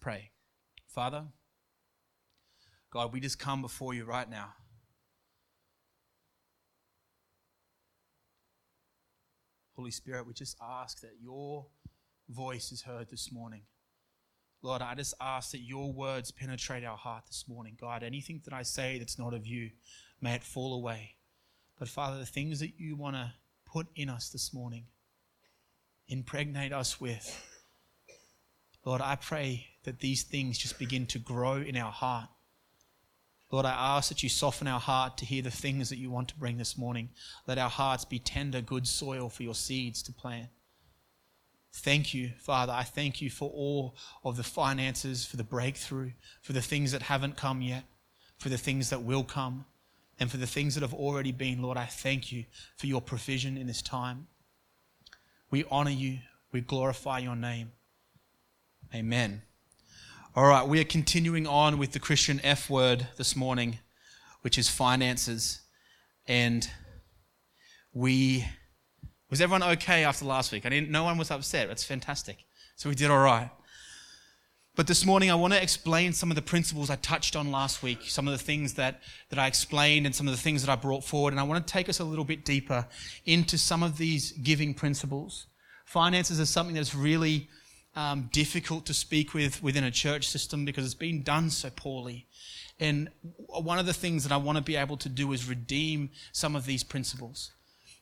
pray. Father, God, we just come before you right now. Holy Spirit, we just ask that your voice is heard this morning. Lord, I just ask that your words penetrate our heart this morning. God, anything that I say that's not of you, may it fall away. But Father, the things that you want to put in us this morning, impregnate us with, Lord, I pray that these things just begin to grow in our heart. Lord, I ask that you soften our heart to hear the things that you want to bring this morning. Let our hearts be tender, good soil for your seeds to plant. Thank you, Father. I thank you for all of the finances, for the breakthrough, for the things that haven't come yet, for the things that will come, and for the things that have already been. Lord, I thank you for your provision in this time. We honor you, we glorify your name. Amen. All right, we are continuing on with the Christian F word this morning, which is finances. And we was everyone okay after last week? I didn't. No one was upset. That's fantastic. So we did all right. But this morning, I want to explain some of the principles I touched on last week, some of the things that, that I explained, and some of the things that I brought forward. And I want to take us a little bit deeper into some of these giving principles. Finances is something that's really um, difficult to speak with within a church system because it's been done so poorly. And one of the things that I want to be able to do is redeem some of these principles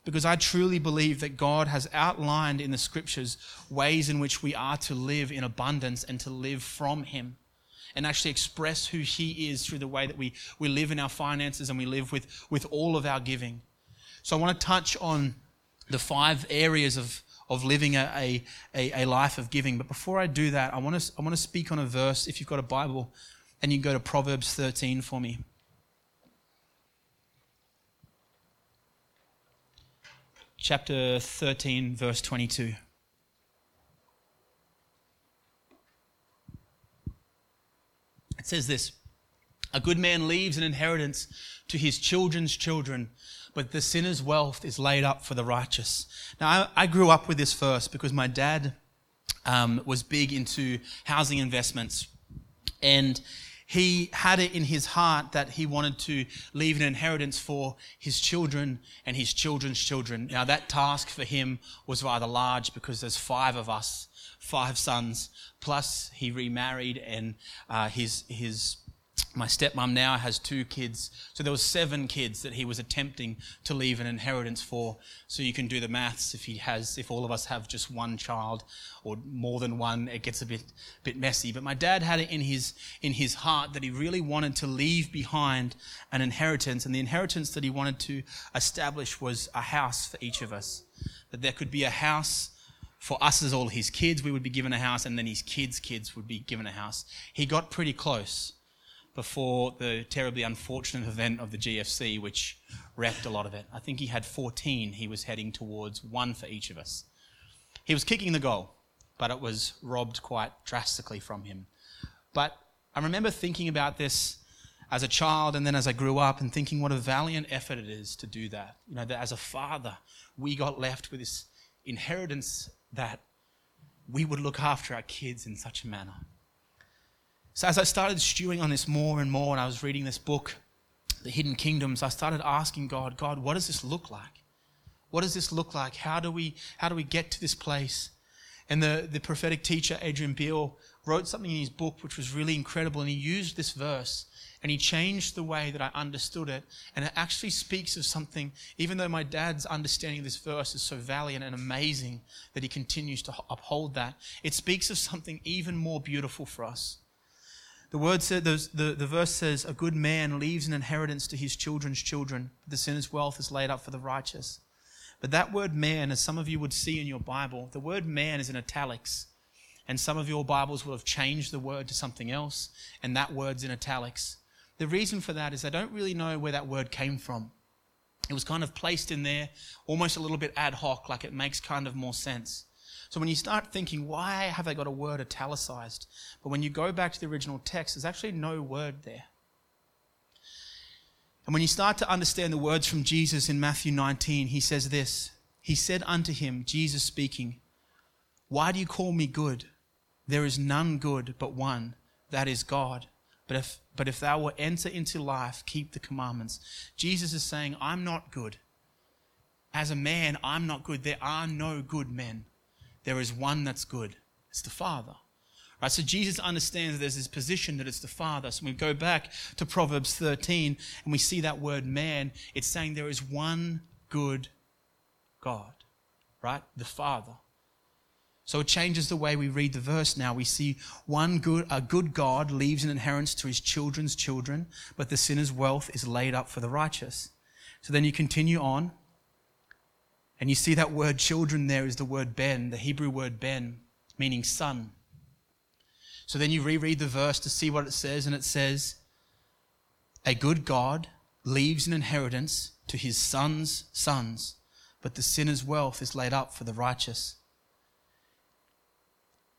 because I truly believe that God has outlined in the scriptures ways in which we are to live in abundance and to live from Him and actually express who He is through the way that we, we live in our finances and we live with, with all of our giving. So I want to touch on the five areas of, of living a, a, a life of giving. But before I do that, I want, to, I want to speak on a verse. If you've got a Bible, and you can go to Proverbs 13 for me. chapter 13, verse 22. It says this A good man leaves an inheritance to his children's children, but the sinner's wealth is laid up for the righteous. Now, I, I grew up with this verse because my dad um, was big into housing investments. And he had it in his heart that he wanted to leave an inheritance for his children and his children's children. Now, that task for him was rather large because there's five of us, five sons, plus he remarried and uh, his, his my stepmom now has two kids. So there was seven kids that he was attempting to leave an inheritance for. So you can do the maths. If he has if all of us have just one child or more than one it gets a bit bit messy. But my dad had it in his in his heart that he really wanted to leave behind an inheritance. And the inheritance that he wanted to establish was a house for each of us. That there could be a house for us as all his kids, we would be given a house, and then his kids' kids would be given a house. He got pretty close before the terribly unfortunate event of the GFC, which wrecked a lot of it. I think he had 14 he was heading towards, one for each of us. He was kicking the goal, but it was robbed quite drastically from him. But I remember thinking about this as a child and then as I grew up and thinking what a valiant effort it is to do that. You know, that as a father, we got left with this inheritance that we would look after our kids in such a manner. So as I started stewing on this more and more, and I was reading this book, The Hidden Kingdoms, I started asking God, God, what does this look like? What does this look like? How do we how do we get to this place? And the, the prophetic teacher, Adrian Beale, wrote something in his book which was really incredible, and he used this verse and he changed the way that I understood it. And it actually speaks of something, even though my dad's understanding of this verse is so valiant and amazing that he continues to uphold that, it speaks of something even more beautiful for us. The word said, the, the, the verse says, a good man leaves an inheritance to his children's children. The sinner's wealth is laid up for the righteous. But that word man, as some of you would see in your Bible, the word man is in italics. And some of your Bibles will have changed the word to something else, and that word's in italics. The reason for that is I don't really know where that word came from. It was kind of placed in there almost a little bit ad hoc, like it makes kind of more sense. So when you start thinking, why have they got a word italicized? But when you go back to the original text, there's actually no word there. And when you start to understand the words from Jesus in Matthew 19, he says this He said unto him, Jesus speaking, Why do you call me good? There is none good but one, that is God. But if, but if thou wilt enter into life, keep the commandments. Jesus is saying, I'm not good. As a man, I'm not good. There are no good men. There is one that's good. It's the Father. Right, so Jesus understands that there's this position that it's the Father. So we go back to Proverbs 13 and we see that word man, it's saying there is one good God, right? The Father. So it changes the way we read the verse now. We see one good, a good God leaves an inheritance to his children's children, but the sinner's wealth is laid up for the righteous. So then you continue on, and you see that word children there is the word ben, the Hebrew word ben, meaning son. So then you reread the verse to see what it says, and it says, A good God leaves an inheritance to his son's sons, but the sinner's wealth is laid up for the righteous.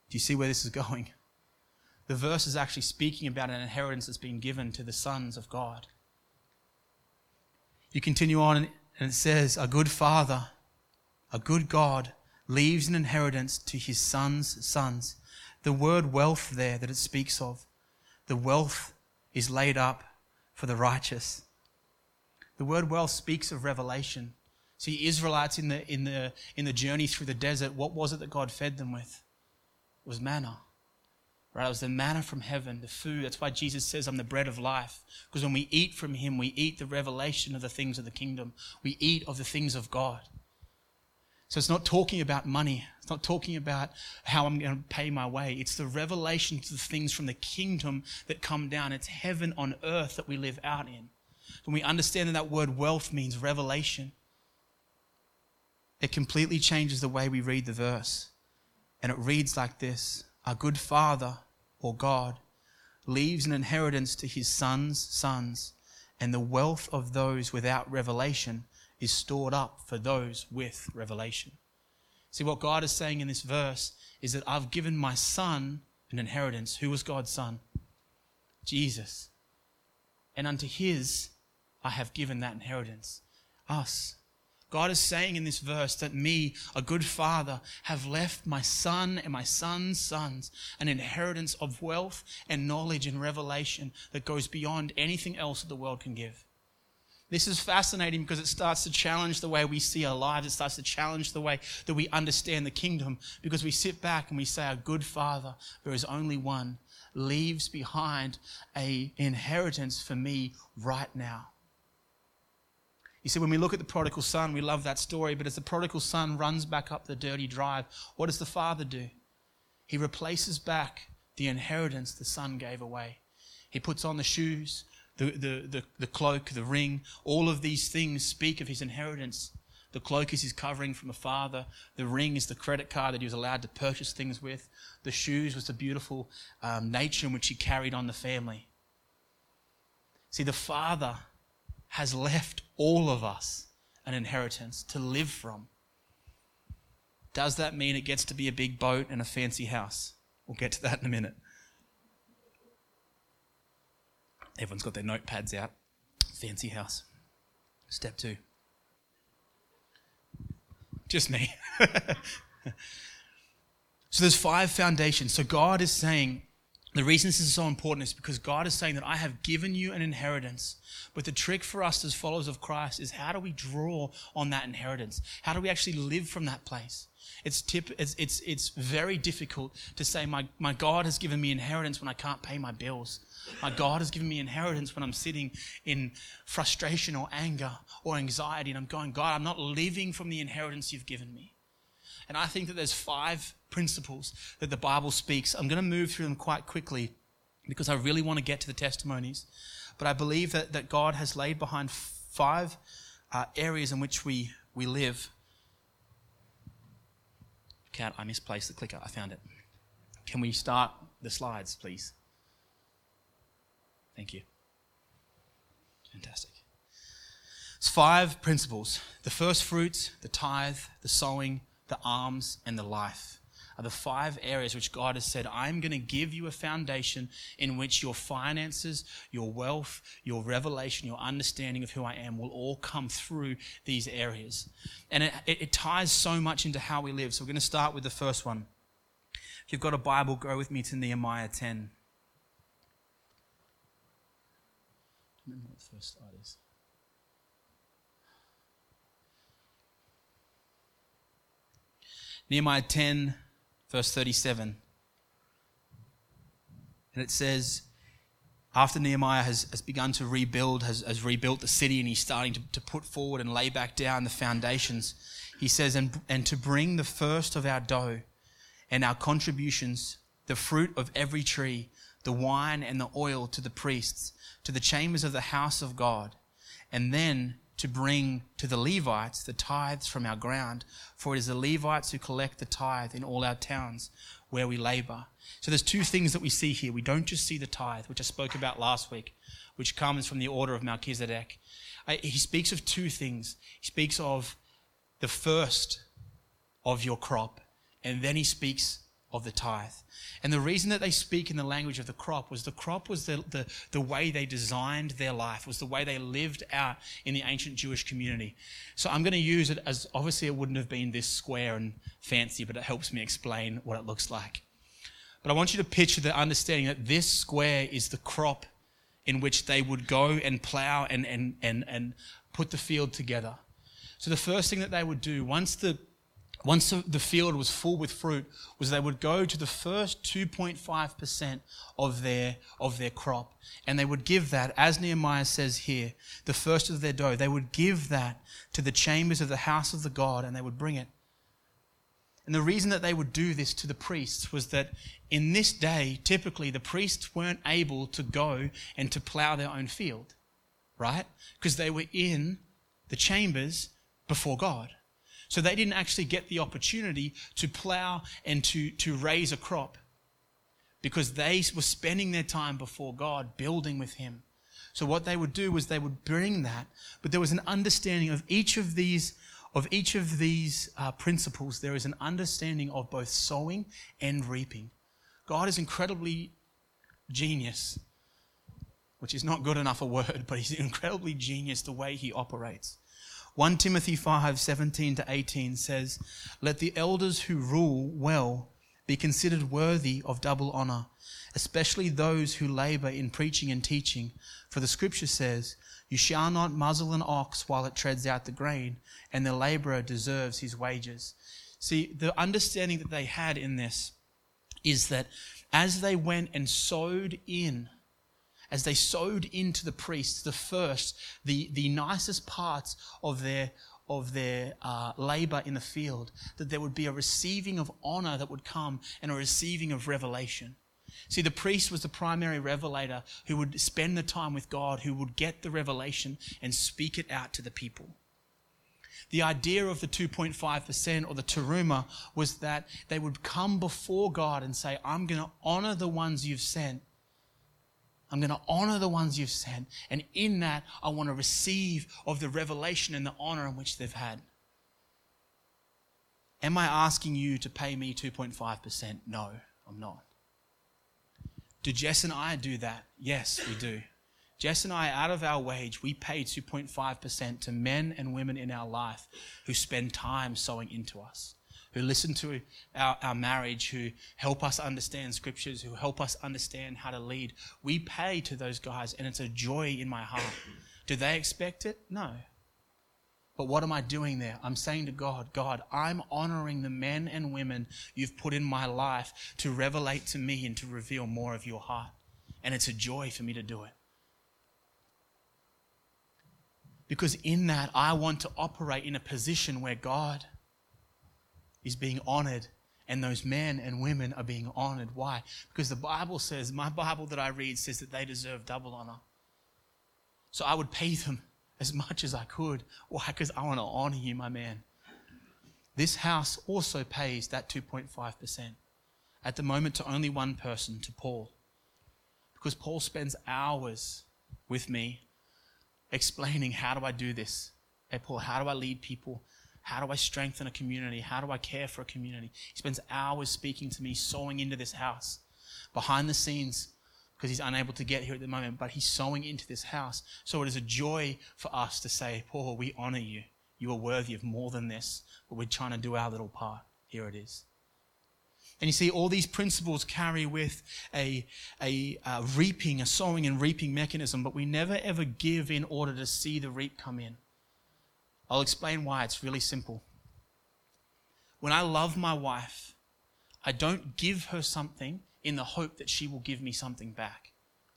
Do you see where this is going? The verse is actually speaking about an inheritance that's been given to the sons of God. You continue on, and it says, A good father, a good God, leaves an inheritance to his son's sons the word wealth there that it speaks of, the wealth is laid up for the righteous. The word wealth speaks of revelation. See, Israelites in the, in the, in the journey through the desert, what was it that God fed them with? It was manna. Right? It was the manna from heaven, the food. That's why Jesus says, I'm the bread of life. Because when we eat from Him, we eat the revelation of the things of the kingdom. We eat of the things of God. So it's not talking about money. It's not talking about how I'm going to pay my way. It's the revelation to the things from the kingdom that come down. It's heaven on earth that we live out in. When we understand that that word wealth means revelation, it completely changes the way we read the verse. And it reads like this Our good Father, or God, leaves an inheritance to his sons' sons, and the wealth of those without revelation is stored up for those with revelation. See, what God is saying in this verse is that I've given my son an inheritance. Who was God's son? Jesus. And unto his I have given that inheritance. Us. God is saying in this verse that me, a good father, have left my son and my son's sons an inheritance of wealth and knowledge and revelation that goes beyond anything else that the world can give. This is fascinating because it starts to challenge the way we see our lives. It starts to challenge the way that we understand the kingdom because we sit back and we say, Our good Father, there is only one, leaves behind a inheritance for me right now. You see, when we look at the prodigal son, we love that story, but as the prodigal son runs back up the dirty drive, what does the father do? He replaces back the inheritance the son gave away. He puts on the shoes, the, the, the, the cloak, the ring, all of these things speak of his inheritance. The cloak is his covering from a father. The ring is the credit card that he was allowed to purchase things with. The shoes was the beautiful um, nature in which he carried on the family. See, the father has left all of us an inheritance to live from. Does that mean it gets to be a big boat and a fancy house? We'll get to that in a minute. Everyone's got their notepads out. Fancy house. Step two. Just me. so there's five foundations. So God is saying, the reason this is so important is because God is saying that I have given you an inheritance. But the trick for us as followers of Christ is how do we draw on that inheritance? How do we actually live from that place? It's, tip, it's, it's, it's very difficult to say, my, my God has given me inheritance when I can't pay my bills. My God has given me inheritance when I'm sitting in frustration or anger or anxiety and I'm going, God, I'm not living from the inheritance you've given me. And I think that there's five principles that the Bible speaks. I'm going to move through them quite quickly because I really want to get to the testimonies. But I believe that, that God has laid behind five uh, areas in which we, we live. Cat, I misplaced the clicker. I found it. Can we start the slides, please? Thank you. Fantastic. It's five principles the first fruits, the tithe, the sowing, the alms, and the life are the five areas which God has said, I'm going to give you a foundation in which your finances, your wealth, your revelation, your understanding of who I am will all come through these areas. And it, it, it ties so much into how we live. So we're going to start with the first one If you've got a Bible, go with me to Nehemiah 10. Remember what the first slide is. Nehemiah 10, verse 37. And it says, after Nehemiah has, has begun to rebuild, has, has rebuilt the city, and he's starting to, to put forward and lay back down the foundations, he says, and, and to bring the first of our dough and our contributions, the fruit of every tree, the wine and the oil to the priests, to the chambers of the house of God, and then to bring to the Levites the tithes from our ground, for it is the Levites who collect the tithe in all our towns where we labor. So there's two things that we see here. We don't just see the tithe, which I spoke about last week, which comes from the order of Melchizedek. Uh, he speaks of two things. He speaks of the first of your crop, and then he speaks of the tithe. And the reason that they speak in the language of the crop was the crop was the, the, the way they designed their life, was the way they lived out in the ancient Jewish community. So I'm going to use it as obviously it wouldn't have been this square and fancy, but it helps me explain what it looks like. But I want you to picture the understanding that this square is the crop in which they would go and plow and, and, and, and put the field together. So the first thing that they would do, once the once the field was full with fruit, was they would go to the first 2.5% of their, of their crop. And they would give that, as Nehemiah says here, the first of their dough, they would give that to the chambers of the house of the God and they would bring it. And the reason that they would do this to the priests was that in this day, typically the priests weren't able to go and to plow their own field, right? Because they were in the chambers before God. So they didn't actually get the opportunity to plow and to, to raise a crop because they were spending their time before God building with Him. So what they would do was they would bring that, but there was an understanding of each of these of each of these uh, principles. There is an understanding of both sowing and reaping. God is incredibly genius, which is not good enough a word, but He's incredibly genius the way He operates. 1 Timothy 5 17 to 18 says, Let the elders who rule well be considered worthy of double honor, especially those who labor in preaching and teaching. For the scripture says, You shall not muzzle an ox while it treads out the grain, and the laborer deserves his wages. See, the understanding that they had in this is that as they went and sowed in as they sowed into the priests the first, the, the nicest parts of their, of their uh, labor in the field, that there would be a receiving of honor that would come and a receiving of revelation. See, the priest was the primary revelator who would spend the time with God, who would get the revelation and speak it out to the people. The idea of the 2.5% or the teruma was that they would come before God and say, I'm going to honor the ones you've sent I'm going to honor the ones you've sent. And in that, I want to receive of the revelation and the honor in which they've had. Am I asking you to pay me 2.5%? No, I'm not. Do Jess and I do that? Yes, we do. Jess and I, out of our wage, we pay 2.5% to men and women in our life who spend time sowing into us who listen to our, our marriage, who help us understand scriptures, who help us understand how to lead. We pay to those guys, and it's a joy in my heart. Do they expect it? No. But what am I doing there? I'm saying to God, God, I'm honoring the men and women you've put in my life to revelate to me and to reveal more of your heart. And it's a joy for me to do it. Because in that, I want to operate in a position where God, is being honored and those men and women are being honored. Why? Because the Bible says, my Bible that I read says that they deserve double honor. So I would pay them as much as I could. Why? Because I want to honor you, my man. This house also pays that 2.5%. At the moment, to only one person, to Paul. Because Paul spends hours with me explaining how do I do this? Hey, Paul, how do I lead people? How do I strengthen a community? How do I care for a community? He spends hours speaking to me, sowing into this house behind the scenes because he's unable to get here at the moment, but he's sowing into this house. So it is a joy for us to say, Paul, we honor you. You are worthy of more than this, but we're trying to do our little part. Here it is. And you see, all these principles carry with a, a, a, reaping, a sowing and reaping mechanism, but we never ever give in order to see the reap come in. I'll explain why. It's really simple. When I love my wife, I don't give her something in the hope that she will give me something back.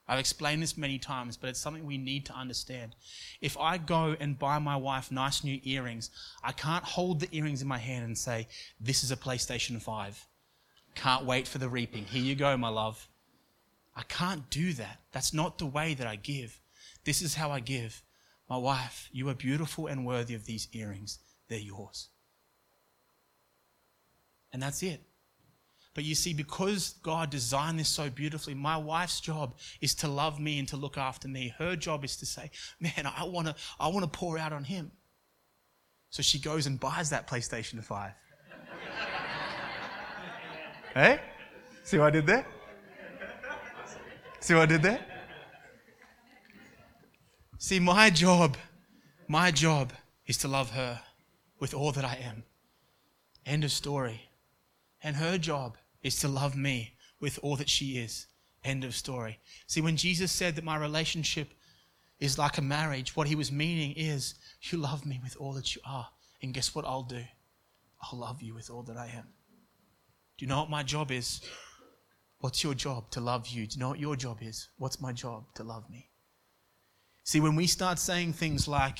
I've explained this many times, but it's something we need to understand. If I go and buy my wife nice new earrings, I can't hold the earrings in my hand and say, This is a PlayStation 5 can't wait for the reaping. Here you go, my love. I can't do that. That's not the way that I give. This is how I give. My wife, you are beautiful and worthy of these earrings. They're yours. And that's it. But you see, because God designed this so beautifully, my wife's job is to love me and to look after me. Her job is to say, man, I want to I wanna pour out on him. So she goes and buys that PlayStation 5. Hey? See what I did there? See what I did there? See, my job, my job is to love her with all that I am. End of story. And her job is to love me with all that she is. End of story. See, when Jesus said that my relationship is like a marriage, what he was meaning is, you love me with all that you are. And guess what I'll do? I'll love you with all that I am. Do you know what my job is? What's your job? To love you. Do you know what your job is? What's my job? To love me. See, when we start saying things like,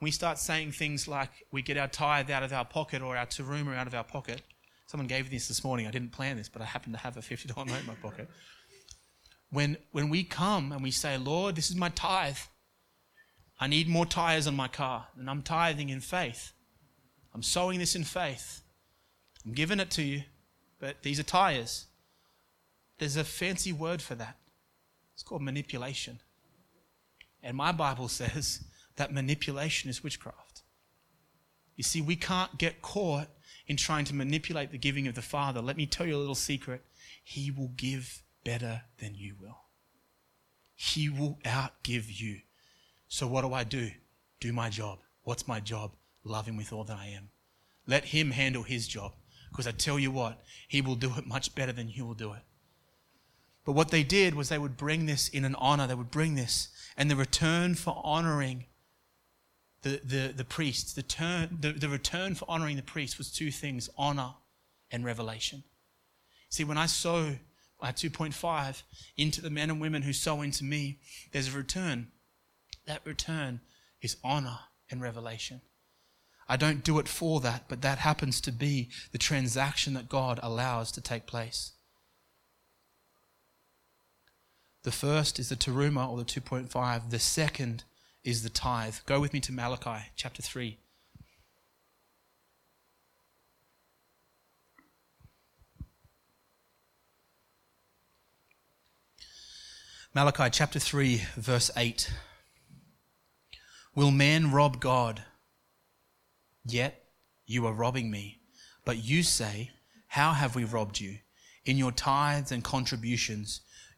we start saying things like we get our tithe out of our pocket or our teruma out of our pocket. Someone gave this this morning. I didn't plan this, but I happen to have a $50 note in my pocket. When, when we come and we say, Lord, this is my tithe. I need more tires on my car. And I'm tithing in faith. I'm sowing this in faith. I'm giving it to you but these are tires. There's a fancy word for that. It's called manipulation. And my Bible says that manipulation is witchcraft. You see, we can't get caught in trying to manipulate the giving of the Father. Let me tell you a little secret. He will give better than you will. He will outgive you. So what do I do? Do my job. What's my job? Love him with all that I am. Let him handle his job. Because I tell you what, he will do it much better than you will do it. But what they did was they would bring this in an honor. They would bring this. And the return for honoring the, the, the priests, the, turn, the, the return for honoring the priests was two things honor and revelation. See, when I sow my 2.5 into the men and women who sow into me, there's a return. That return is honor and revelation. I don't do it for that, but that happens to be the transaction that God allows to take place. The first is the teruma or the 2.5. The second is the tithe. Go with me to Malachi chapter 3. Malachi chapter 3, verse 8. Will man rob God? Yet you are robbing me. But you say, How have we robbed you? In your tithes and contributions,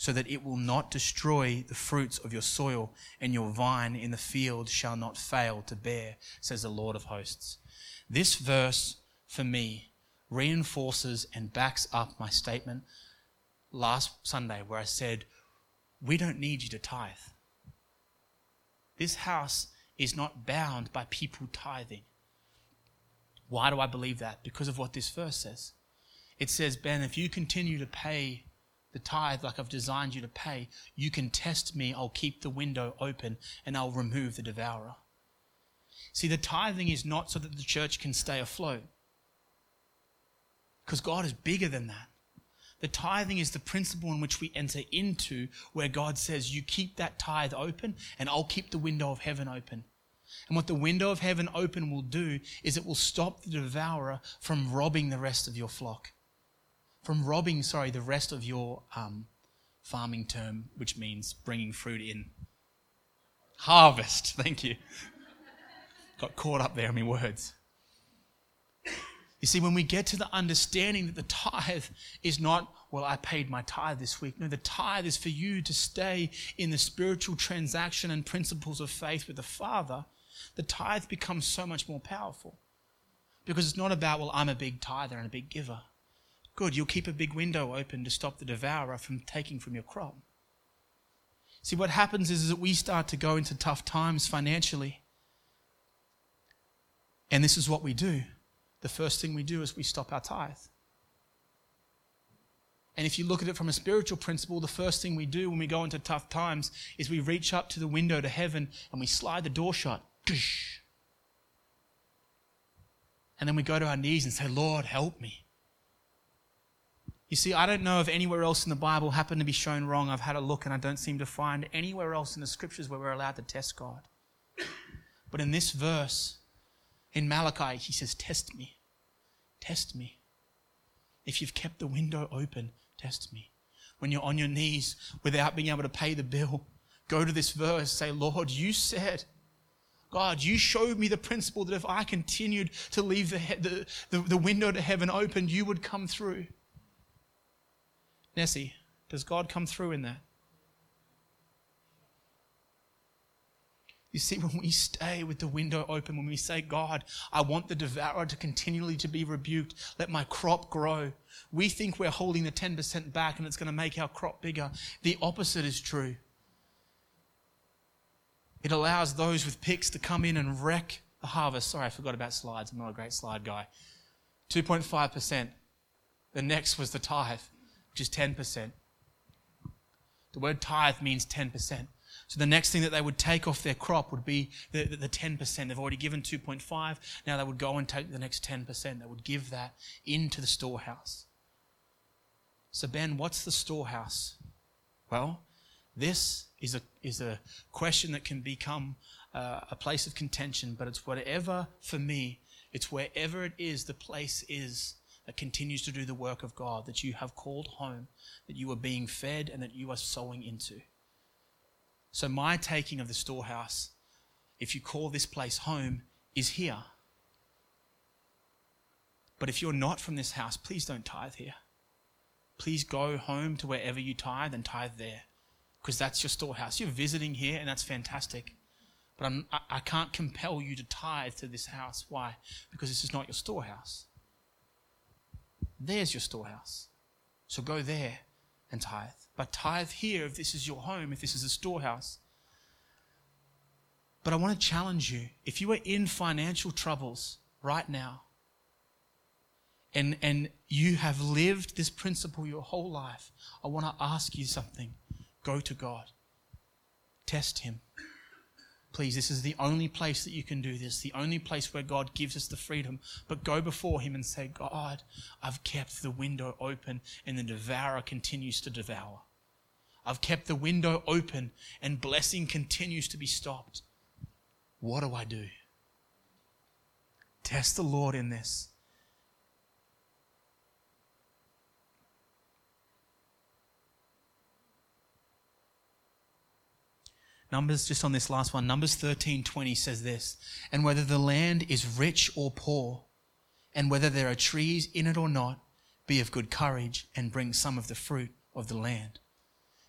so that it will not destroy the fruits of your soil, and your vine in the field shall not fail to bear, says the Lord of hosts. This verse, for me, reinforces and backs up my statement last Sunday where I said, We don't need you to tithe. This house is not bound by people tithing. Why do I believe that? Because of what this verse says. It says, Ben, if you continue to pay the tithe like I've designed you to pay, you can test me. I'll keep the window open and I'll remove the devourer. See, the tithing is not so that the church can stay afloat. Because God is bigger than that. The tithing is the principle in which we enter into where God says, You keep that tithe open, and I'll keep the window of heaven open. And what the window of heaven open will do is it will stop the devourer from robbing the rest of your flock. From robbing, sorry, the rest of your um, farming term, which means bringing fruit in. Harvest, thank you. Got caught up there in my words. You see, when we get to the understanding that the tithe is not, well, I paid my tithe this week. No, the tithe is for you to stay in the spiritual transaction and principles of faith with the Father. The tithe becomes so much more powerful. Because it's not about, well, I'm a big tither and a big giver. Good, you'll keep a big window open to stop the devourer from taking from your crop. See, what happens is, is that we start to go into tough times financially. And this is what we do the first thing we do is we stop our tithe. And if you look at it from a spiritual principle, the first thing we do when we go into tough times is we reach up to the window to heaven and we slide the door shut. And then we go to our knees and say, Lord, help me. You see, I don't know if anywhere else in the Bible happened to be shown wrong. I've had a look and I don't seem to find anywhere else in the scriptures where we're allowed to test God. But in this verse, in Malachi, he says, Test me. Test me. If you've kept the window open, test me. When you're on your knees without being able to pay the bill, go to this verse, say, Lord, you said, God, you showed me the principle that if I continued to leave the, the, the, the window to heaven open, you would come through. Nessie, does God come through in that? You see, when we stay with the window open, when we say, God, I want the devourer to continually to be rebuked, let my crop grow. We think we're holding the 10% back and it's going to make our crop bigger. The opposite is true. It allows those with picks to come in and wreck the harvest. Sorry, I forgot about slides. I'm not a great slide guy. 2.5%. The next was the tithe, which is 10%. The word tithe means 10%. So the next thing that they would take off their crop would be the, the, the 10%. They've already given 2.5. Now they would go and take the next 10%. They would give that into the storehouse. So Ben, what's the storehouse? Well, this is a, is a question that can become uh, a place of contention, but it's whatever, for me, it's wherever it is, the place is that continues to do the work of God, that you have called home, that you are being fed, and that you are sowing into. So, my taking of the storehouse, if you call this place home, is here. But if you're not from this house, please don't tithe here. Please go home to wherever you tithe and tithe there, because that's your storehouse. You're visiting here, and that's fantastic. But I'm, I, I can't compel you to tithe to this house. Why? Because this is not your storehouse. There's your storehouse. So go there and tithe. But tithe here if this is your home, if this is a storehouse. But I want to challenge you if you are in financial troubles right now, and, and you have lived this principle your whole life, I want to ask you something. Go to God, test Him. Please, this is the only place that you can do this, the only place where God gives us the freedom. But go before Him and say, God, I've kept the window open and the devourer continues to devour. I've kept the window open and blessing continues to be stopped. What do I do? Test the Lord in this. Numbers, just on this last one, Numbers 13 20 says this, and whether the land is rich or poor, and whether there are trees in it or not, be of good courage and bring some of the fruit of the land.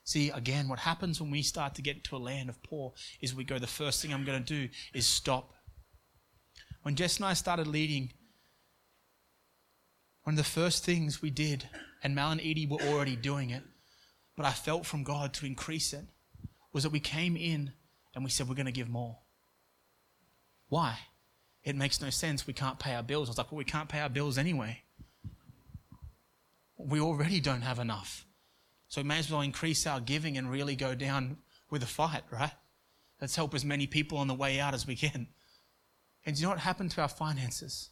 See, again, what happens when we start to get to a land of poor is we go, the first thing I'm going to do is stop. When Jess and I started leading, one of the first things we did, and Mal and Edie were already doing it, but I felt from God to increase it was that we came in and we said, we're going to give more. Why? It makes no sense. We can't pay our bills. I was like, well, we can't pay our bills anyway. We already don't have enough. So we may as well increase our giving and really go down with a fight, right? Let's help as many people on the way out as we can. And do you know what happened to our finances?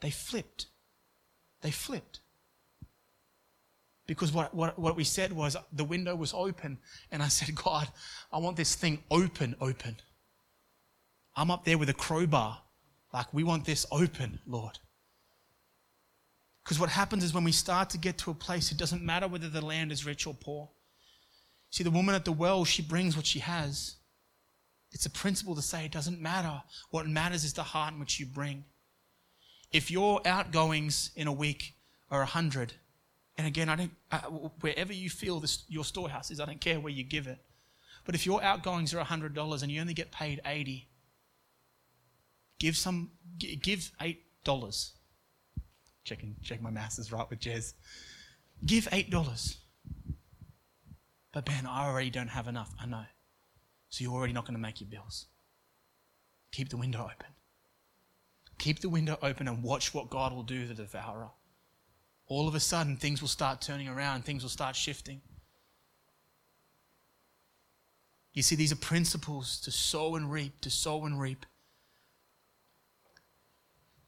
They flipped. They flipped. Because what, what, what we said was the window was open, and I said, God, I want this thing open, open. I'm up there with a crowbar. Like, we want this open, Lord. Because what happens is when we start to get to a place, it doesn't matter whether the land is rich or poor. See, the woman at the well, she brings what she has. It's a principle to say it doesn't matter. What matters is the heart in which you bring. If your outgoings in a week are a hundred, and again, I don't, wherever you feel this, your storehouse is, I don't care where you give it. But if your outgoings are a hundred dollars and you only get paid eighty, give some, give eight dollars. Checking, check my maths is right with Jez. Give eight dollars. But Ben, I already don't have enough. I know. So you're already not going to make your bills. Keep the window open. Keep the window open and watch what God will do to the devourer. All of a sudden, things will start turning around, things will start shifting. You see, these are principles to sow and reap, to sow and reap.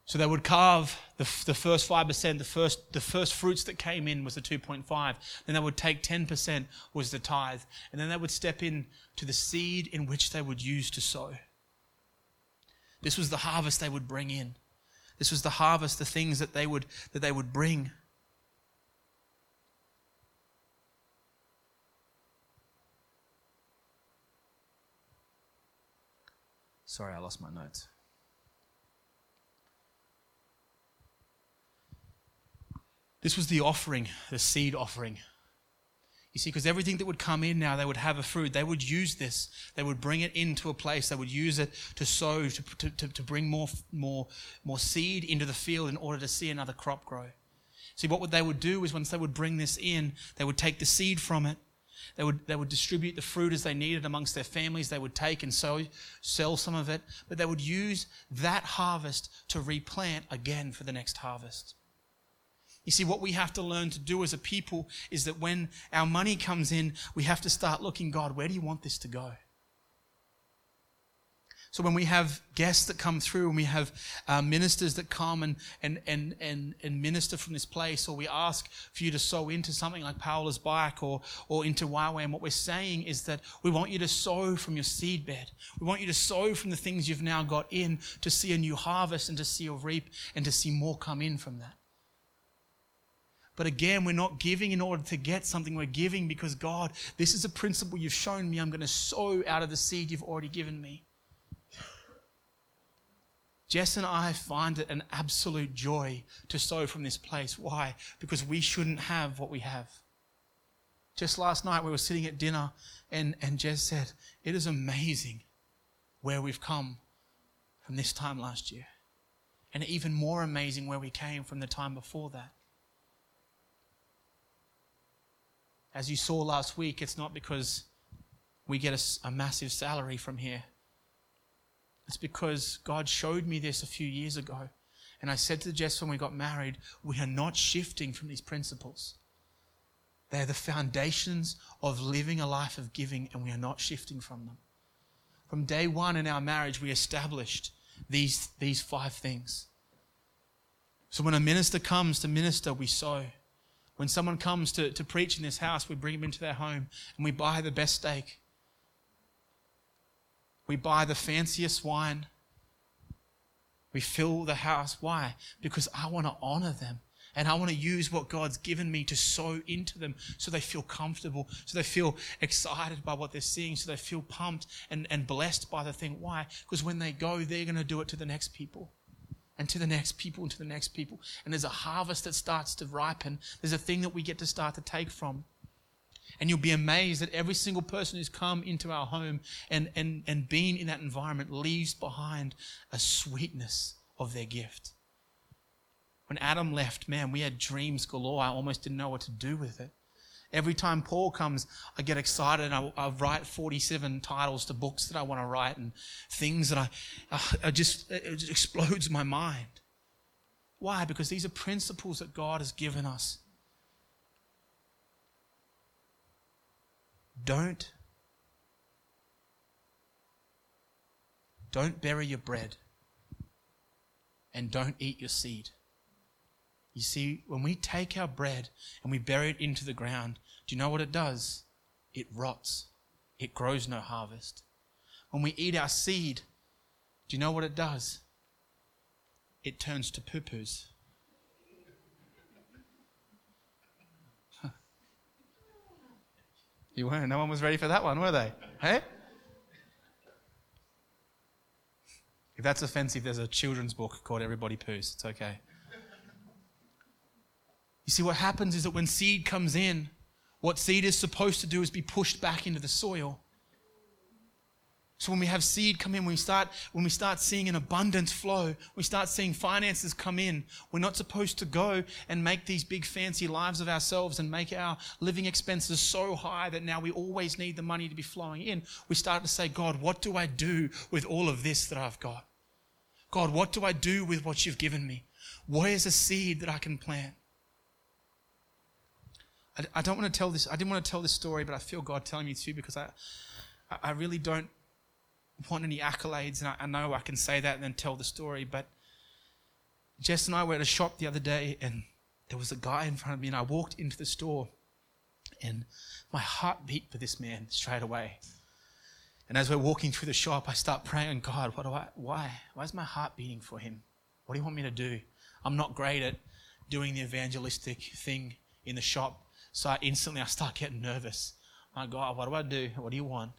So they would carve the, the first 5%, the first, the first fruits that came in was the 2.5. Then they would take 10% was the tithe. And then they would step in to the seed in which they would use to sow. This was the harvest they would bring in. This was the harvest, the things that they would, that they would bring. Sorry, I lost my notes. This was the offering, the seed offering. You see, because everything that would come in now, they would have a fruit. They would use this. They would bring it into a place. They would use it to sow, to, to, to bring more, more, more seed into the field in order to see another crop grow. See, what they would do is once they would bring this in, they would take the seed from it. They would, they would distribute the fruit as they needed amongst their families. They would take and sow, sell some of it, but they would use that harvest to replant again for the next harvest. You see, what we have to learn to do as a people is that when our money comes in, we have to start looking, God, where do you want this to go? So when we have guests that come through and we have uh, ministers that come and, and, and, and, and minister from this place, or we ask for you to sow into something like Paola's bike or, or into Huawei, and what we're saying is that we want you to sow from your seed bed. We want you to sow from the things you've now got in to see a new harvest and to see a reap and to see more come in from that. But again, we're not giving in order to get something. We're giving because God, this is a principle you've shown me. I'm going to sow out of the seed you've already given me. Jess and I find it an absolute joy to sow from this place. Why? Because we shouldn't have what we have. Just last night, we were sitting at dinner, and, and Jess said, It is amazing where we've come from this time last year. And even more amazing where we came from the time before that. As you saw last week, it's not because we get a, a, massive salary from here. It's because God showed me this a few years ago. And I said to Jess when we got married, we are not shifting from these principles. They're the foundations of living a life of giving, and we are not shifting from them. From day one in our marriage, we established these, these five things. So when a minister comes to minister, we sow. When someone comes to, to preach in this house, we bring them into their home and we buy the best steak. We buy the fanciest wine. We fill the house. Why? Because I want to honor them. And I want to use what God's given me to sow into them so they feel comfortable, so they feel excited by what they're seeing, so they feel pumped and, and blessed by the thing. Why? Because when they go, they're going to do it to the next people and to the next people and to the next people. And there's a harvest that starts to ripen. There's a thing that we get to start to take from. And you'll be amazed that every single person who's come into our home and, and, and been in that environment leaves behind a sweetness of their gift. When Adam left, man, we had dreams galore. I almost didn't know what to do with it. Every time Paul comes, I get excited and I, I write 47 titles to books that I want to write and things that I, uh, I just, it just explodes my mind. Why? Because these are principles that God has given us. Don't Don't bury your bread and don't eat your seed. You see, when we take our bread and we bury it into the ground, do you know what it does? It rots. It grows no harvest. When we eat our seed, do you know what it does? It turns to poo poos. You weren't. No one was ready for that one, were they? Hey? If that's offensive, there's a children's book called Everybody Poos. It's okay. You see, what happens is that when seed comes in, what seed is supposed to do is be pushed back into the soil. So when we have seed come in, when we start when we start seeing an abundance flow, we start seeing finances come in. We're not supposed to go and make these big fancy lives of ourselves and make our living expenses so high that now we always need the money to be flowing in. We start to say, God, what do I do with all of this that I've got? God, what do I do with what you've given me? Where's a seed that I can plant? I, I don't want to tell this. I didn't want to tell this story, but I feel God telling me to because I, I really don't want any accolades, and I, I know I can say that and then tell the story, but Jess and I were at a shop the other day, and there was a guy in front of me, and I walked into the store, and my heart beat for this man straight away. And as we're walking through the shop, I start praying, God, what do I, why? Why is my heart beating for him? What do you want me to do? I'm not great at doing the evangelistic thing in the shop. So I instantly I start getting nervous. My God, what do I do? What do you want?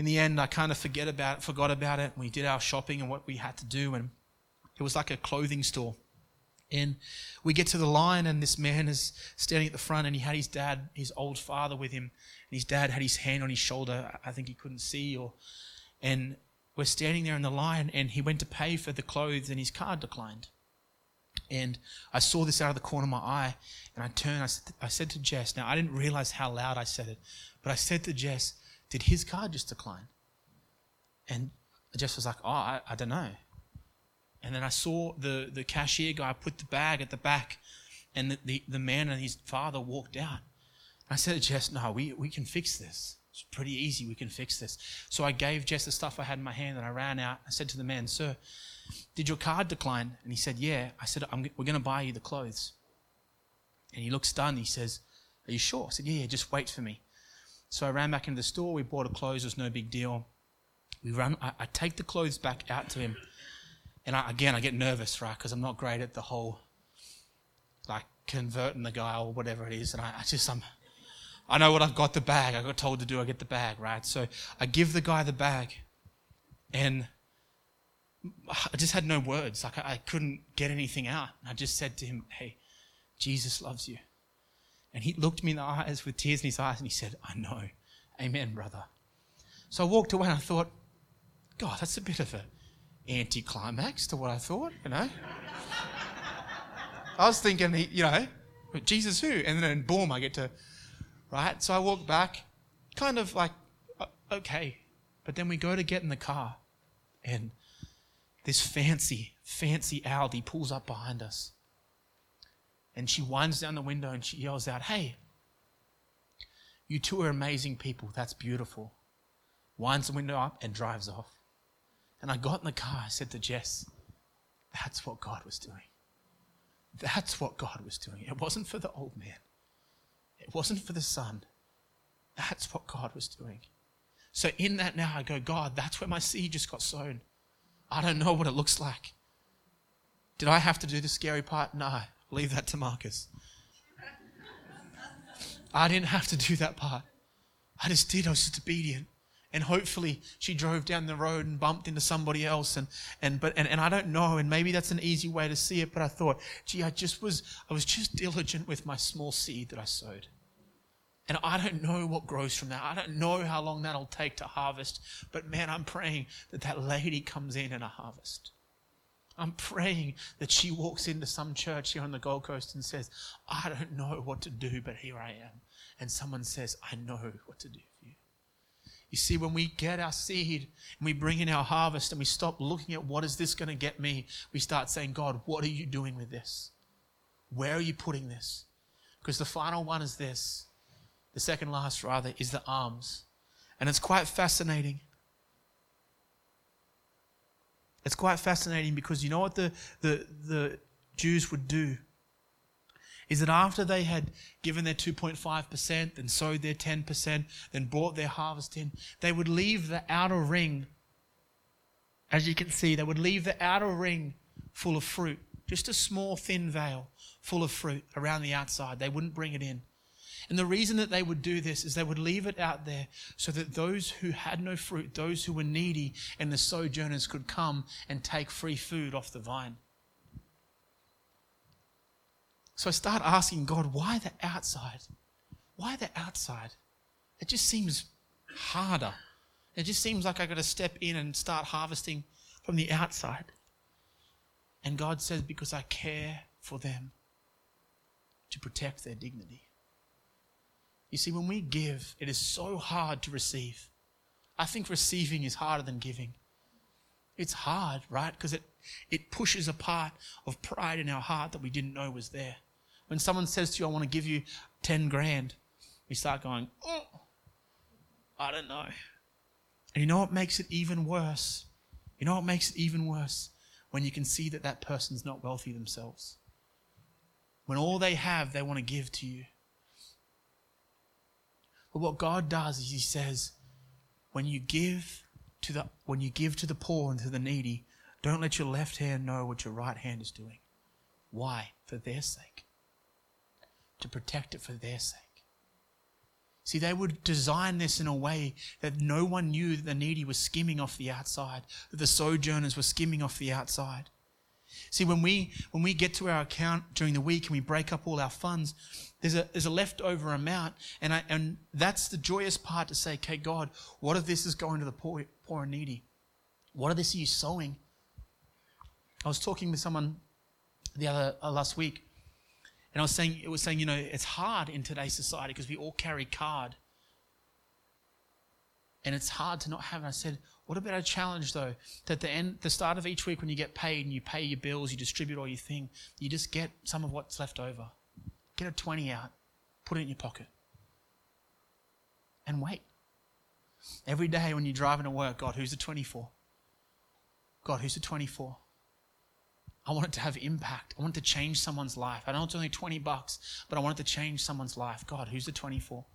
In the end, I kind of forget about it, forgot about it. We did our shopping and what we had to do, and it was like a clothing store. And we get to the line, and this man is standing at the front, and he had his dad, his old father, with him. And his dad had his hand on his shoulder. I think he couldn't see, or and we're standing there in the line, and he went to pay for the clothes, and his card declined. And I saw this out of the corner of my eye, and I turned. I said, I said to Jess. Now I didn't realize how loud I said it, but I said to Jess, did his card just decline? And Jess was like, Oh, I, I don't know. And then I saw the, the cashier guy put the bag at the back, and the, the, the man and his father walked out. I said to Jess, No, we, we can fix this. It's pretty easy. We can fix this. So I gave Jess the stuff I had in my hand and I ran out. I said to the man, Sir, did your card decline? And he said, Yeah. I said, We're going to buy you the clothes. And he looked stunned. He says, Are you sure? I said, Yeah, yeah, just wait for me. So I ran back into the store. We bought a clothes. It was no big deal. We run. I, I take the clothes back out to him, and I, again I get nervous, right? Because I'm not great at the whole like converting the guy or whatever it is, and I, I just I'm. I know what I've got the bag. I got told to do. I get the bag, right? So I give the guy the bag, and I just had no words. Like I, I couldn't get anything out. I just said to him, "Hey, Jesus loves you." And he looked me in the eyes with tears in his eyes and he said, I know. Amen, brother. So I walked away and I thought, God, that's a bit of an anticlimax to what I thought, you know. I was thinking, you know, Jesus who? And then boom, I get to, right? So I walk back, kind of like, okay. But then we go to get in the car and this fancy, fancy Audi pulls up behind us. And she winds down the window and she yells out, Hey, you two are amazing people. That's beautiful. Winds the window up and drives off. And I got in the car. I said to Jess, That's what God was doing. That's what God was doing. It wasn't for the old man, it wasn't for the son. That's what God was doing. So in that now, I go, God, that's where my seed just got sown. I don't know what it looks like. Did I have to do the scary part? No. Leave that to Marcus. I didn't have to do that part. I just did. I was just obedient. And hopefully she drove down the road and bumped into somebody else. And, and, but, and, and I don't know. And maybe that's an easy way to see it. But I thought, gee, I just was, I was just diligent with my small seed that I sowed. And I don't know what grows from that. I don't know how long that'll take to harvest. But man, I'm praying that that lady comes in and a harvest. I'm praying that she walks into some church here on the Gold Coast and says, I don't know what to do, but here I am. And someone says, I know what to do for you. You see, when we get our seed and we bring in our harvest and we stop looking at what is this going to get me, we start saying, God, what are you doing with this? Where are you putting this? Because the final one is this. The second last, rather, is the alms. And it's quite fascinating it's quite fascinating because you know what the, the, the Jews would do? Is that after they had given their 2.5%, then sowed their 10%, then brought their harvest in, they would leave the outer ring, as you can see, they would leave the outer ring full of fruit, just a small thin veil full of fruit around the outside. They wouldn't bring it in. And the reason that they would do this is they would leave it out there so that those who had no fruit, those who were needy, and the sojourners could come and take free food off the vine. So I start asking God, why the outside? Why the outside? It just seems harder. It just seems like I got to step in and start harvesting from the outside. And God says, because I care for them to protect their dignity. You see, when we give, it is so hard to receive. I think receiving is harder than giving. It's hard, right? Because it, it pushes a part of pride in our heart that we didn't know was there. When someone says to you, I want to give you 10 grand, we start going, oh, I don't know. And you know what makes it even worse? You know what makes it even worse? When you can see that that person's not wealthy themselves. When all they have, they want to give to you. But what God does is He says, when you give to the when you give to the poor and to the needy, don't let your left hand know what your right hand is doing. Why? For their sake. To protect it for their sake. See, they would design this in a way that no one knew that the needy was skimming off the outside, that the sojourners were skimming off the outside. See, when we when we get to our account during the week and we break up all our funds, there's a there's a leftover amount, and I and that's the joyous part to say, okay, God, what if this is going to the poor poor and needy? What of this are you sowing? I was talking with someone the other uh, last week, and I was saying it was saying, you know, it's hard in today's society because we all carry card. And it's hard to not have. And I said, what about a challenge though? That the end, the start of each week when you get paid and you pay your bills, you distribute all your thing, you just get some of what's left over. Get a 20 out, put it in your pocket. And wait. Every day when you're driving to work, God, who's the 24? God, who's the 24? I want it to have impact. I want it to change someone's life. I know it's only 20 bucks, but I want it to change someone's life. God, who's the 24?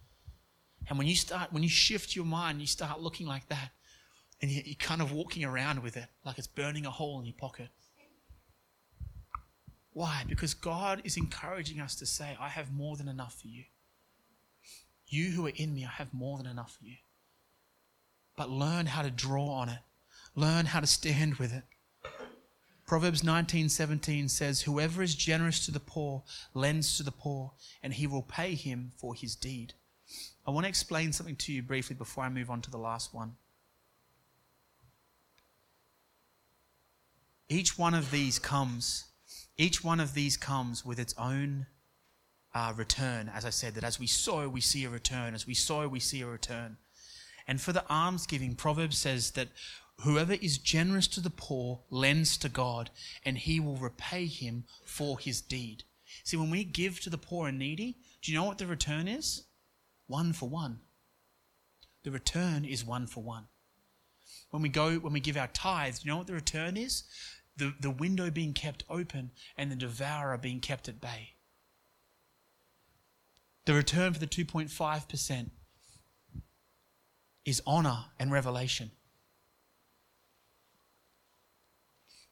And when you start, when you shift your mind, you start looking like that, and you're kind of walking around with it like it's burning a hole in your pocket. Why? Because God is encouraging us to say, I have more than enough for you. You who are in me, I have more than enough for you. But learn how to draw on it, learn how to stand with it. Proverbs 19:17 says, "Whoever is generous to the poor lends to the poor, and he will pay him for his deed." I want to explain something to you briefly before I move on to the last one. Each one of these comes, each one of these comes with its own uh, return. As I said, that as we sow, we see a return. As we sow, we see a return. And for the almsgiving, Proverbs says that Whoever is generous to the poor lends to God, and he will repay him for his deed. See, when we give to the poor and needy, do you know what the return is? One for one. The return is one for one. When we go, when we give our tithes, you know what the return is? The, the window being kept open and the devourer being kept at bay. The return for the 2.5% is honor and revelation.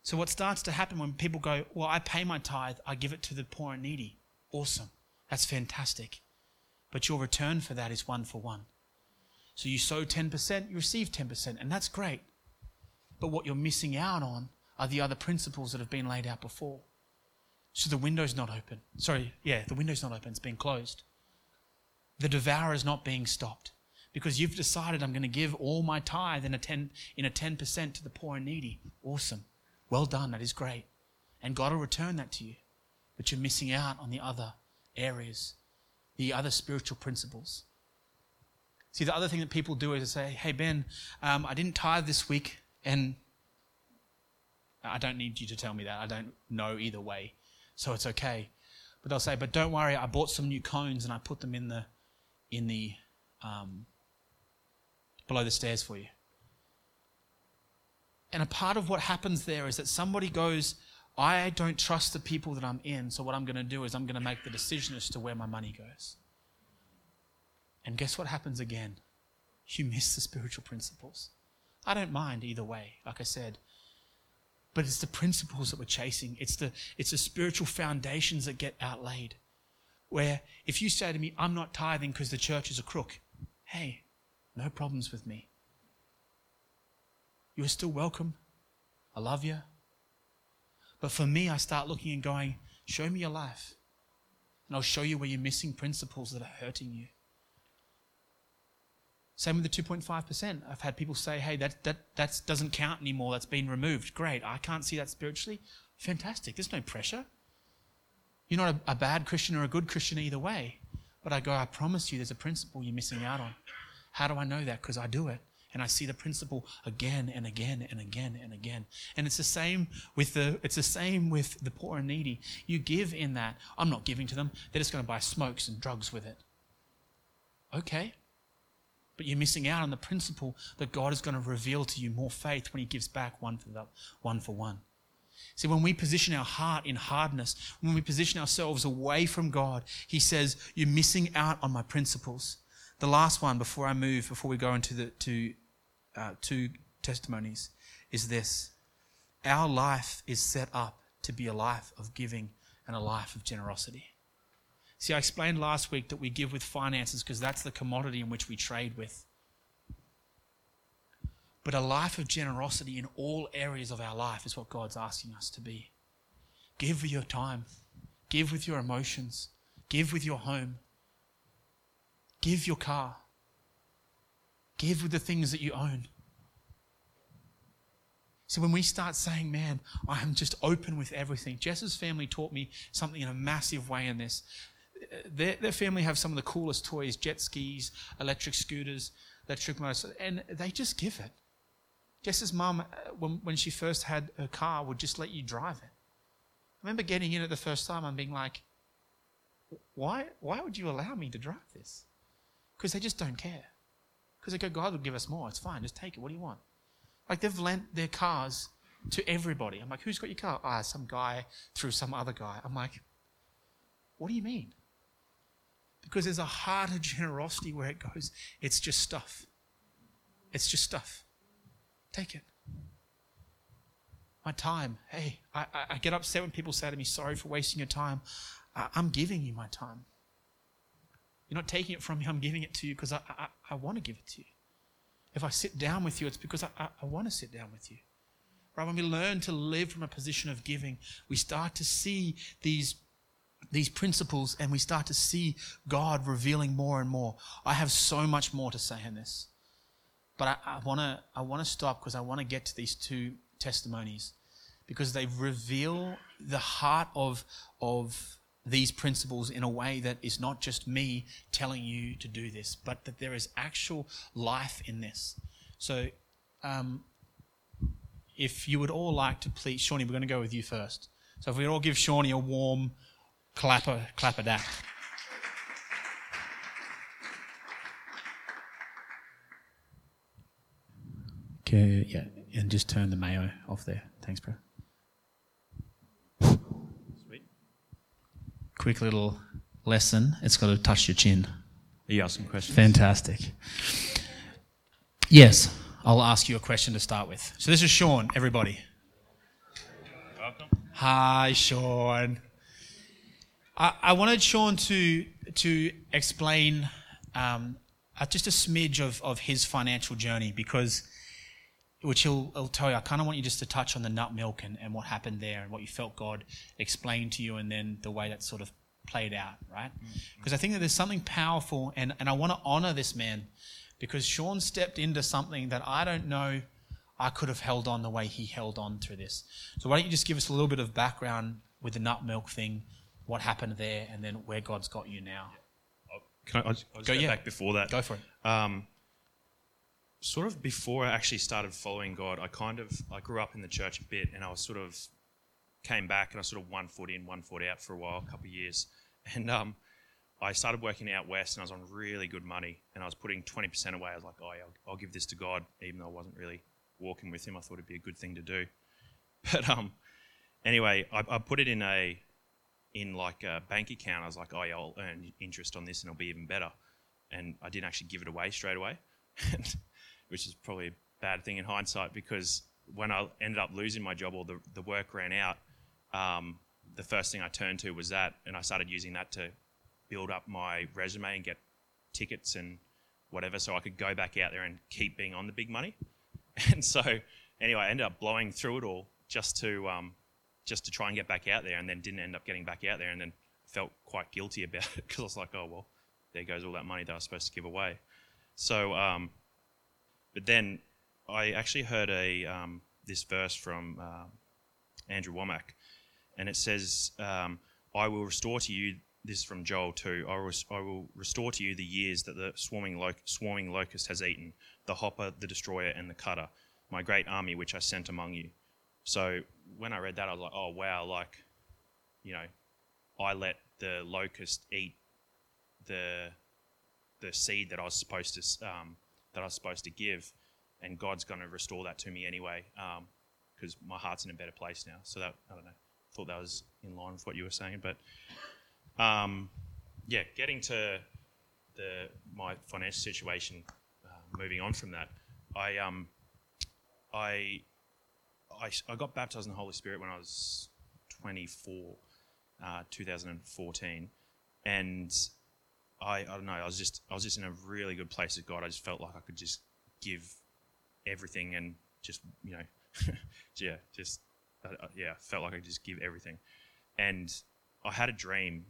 So, what starts to happen when people go, Well, I pay my tithe, I give it to the poor and needy. Awesome. That's fantastic. But your return for that is one for one. So, you sow 10%, you receive 10%, and that's great. But what you're missing out on are the other principles that have been laid out before. So, the window's not open. Sorry, yeah, the window's not open, it's been closed. The devourer is not being stopped because you've decided I'm going to give all my tithe in a 10, in a 10% to the poor and needy. Awesome. Well done, that is great. And God will return that to you. But you're missing out on the other areas, the other spiritual principles. See, the other thing that people do is say, hey, Ben, um, I didn't tithe this week, and I don't need you to tell me that. I don't know either way, so it's okay. But they'll say, but don't worry, I bought some new cones and I put them in the, in the, um, below the stairs for you. And a part of what happens there is that somebody goes, I don't trust the people that I'm in, so what I'm going to do is I'm going to make the decision as to where my money goes. And guess what happens again? You miss the spiritual principles. I don't mind either way, like I said. But it's the principles that we're chasing. It's the, it's the spiritual foundations that get outlaid. where if you say to me, I'm not tithing because the church is a crook, hey, no problems with me. You are still welcome. I love you. But for me, I start looking and going, show me your life. And I'll show you where you're missing principles that are hurting you. Same with the 2.5%. I've had people say, hey, that, that that doesn't count anymore. That's been removed. Great. I can't see that spiritually. Fantastic. There's no pressure. You're not a, a bad Christian or a good Christian either way. But I go, I promise you there's a principle you're missing out on. How do I know that? Because I do it. And I see the principle again and again and again and again. And it's the same with the it's the same with the poor and needy. You give in that. I'm not giving to them. They're just going to buy smokes and drugs with it. Okay. But you're missing out on the principle that God is going to reveal to you more faith when He gives back one for, the, one, for one. See, when we position our heart in hardness, when we position ourselves away from God, He says, You're missing out on my principles. The last one before I move, before we go into the uh, two testimonies, is this Our life is set up to be a life of giving and a life of generosity. See, I explained last week that we give with finances because that's the commodity in which we trade with. But a life of generosity in all areas of our life is what God's asking us to be. Give with your time, give with your emotions, give with your home, give your car, give with the things that you own. So when we start saying, man, I'm just open with everything, Jess's family taught me something in a massive way in this their, their family have some of the coolest toys jet skis, electric scooters, electric motors, and they just give it. Jess's mum, uh, when, when she first had her car, would just let you drive it. I remember getting in it the first time and being like, why, why would you allow me to drive this? Because they just don't care. Because they go, God will give us more. It's fine. Just take it. What do you want? Like they've lent their cars to everybody. I'm like, who's got your car? Ah, some guy through some other guy. I'm like, what do you mean? Because there's a heart of generosity where it goes, it's just stuff. It's just stuff. Take it. My time. Hey, I, I get upset when people say to me, sorry for wasting your time. I, I'm giving you my time. You're not taking it from me, I'm giving it to you because I, I, I want to give it to you. If I sit down with you, it's because I, I, I want to sit down with you. Right? When we learn to live from a position of giving, we start to see these these principles and we start to see God revealing more and more. I have so much more to say in this. But I, want to I wanna stop because I want to get to these two testimonies because they reveal the heart of, of these principles in a way that is not just me telling you to do this, but that there is actual life in this. So, um, if you would all like to please, Shawnee, we're going to go with you first. So, if we all give Shawnee a warm Clapper, clapper that. Okay, yeah, and just turn the mayo off there. Thanks, bro. Sweet. Quick little lesson. It's got to touch your chin. Are you asking questions? Fantastic. Yes, I'll ask you a question to start with. So this is Sean, everybody. Welcome. Hi, Sean. I, I wanted Sean to to explain um, uh, just a smidge of, of his financial journey because which he'll, he'll tell you. I kind of want you just to touch on the nut milk and, and what happened there and what you felt God explained to you and then the way that sort of played out, right? Because mm-hmm. I think that there's something powerful and, and I want to honor this man because Sean stepped into something that I don't know I could have held on the way he held on through this. So why don't you just give us a little bit of background with the nut milk thing, what happened there, and then where God's got you now. Can I, I'll just go, yeah. back before that? Go for it. Um, sort of before I actually started following God, I kind of I grew up in the church a bit, and I was sort of came back and I sort of one foot in, one foot out for a while, a couple of years, and um, I started working out west, and I was on really good money, and I was putting twenty percent away. I was like, oh, yeah, I'll, I'll, give this to God, even though I wasn't really walking with Him. I thought it'd be a good thing to do, but um, anyway, I, I put it in a in like a bank account, I was like, oh yeah, I'll earn interest on this and it'll be even better. And I didn't actually give it away straight away, which is probably a bad thing in hindsight because when I ended up losing my job or the, the work ran out, um, the first thing I turned to was that, and I started using that to build up my resume and get tickets and whatever, so I could go back out there and keep being on the big money. And so, anyway, I ended up blowing through it all just to um, just to try and get back out there, and then didn't end up getting back out there, and then felt quite guilty about it because I was like, oh well, there goes all that money that I was supposed to give away. So, um, but then I actually heard a um, this verse from uh, Andrew Wommack, and it says, um, "I will restore to you." This is from Joel 2. I will, I will restore to you the years that the swarming, lo- swarming locust has eaten, the hopper, the destroyer, and the cutter, my great army which I sent among you. So when I read that, I was like, oh, wow, like, you know, I let the locust eat the the seed that I was supposed to um, that I was supposed to give, and God's going to restore that to me anyway, because um, my heart's in a better place now. So that I don't know, thought that was in line with what you were saying, but um, yeah, getting to the my financial situation, uh, moving on from that, I um, I, I I got baptized in the Holy Spirit when I was 24, uh, 2014, and I I don't know, I was just I was just in a really good place with God. I just felt like I could just give everything and just you know, yeah, just uh, yeah, felt like I could just give everything, and I had a dream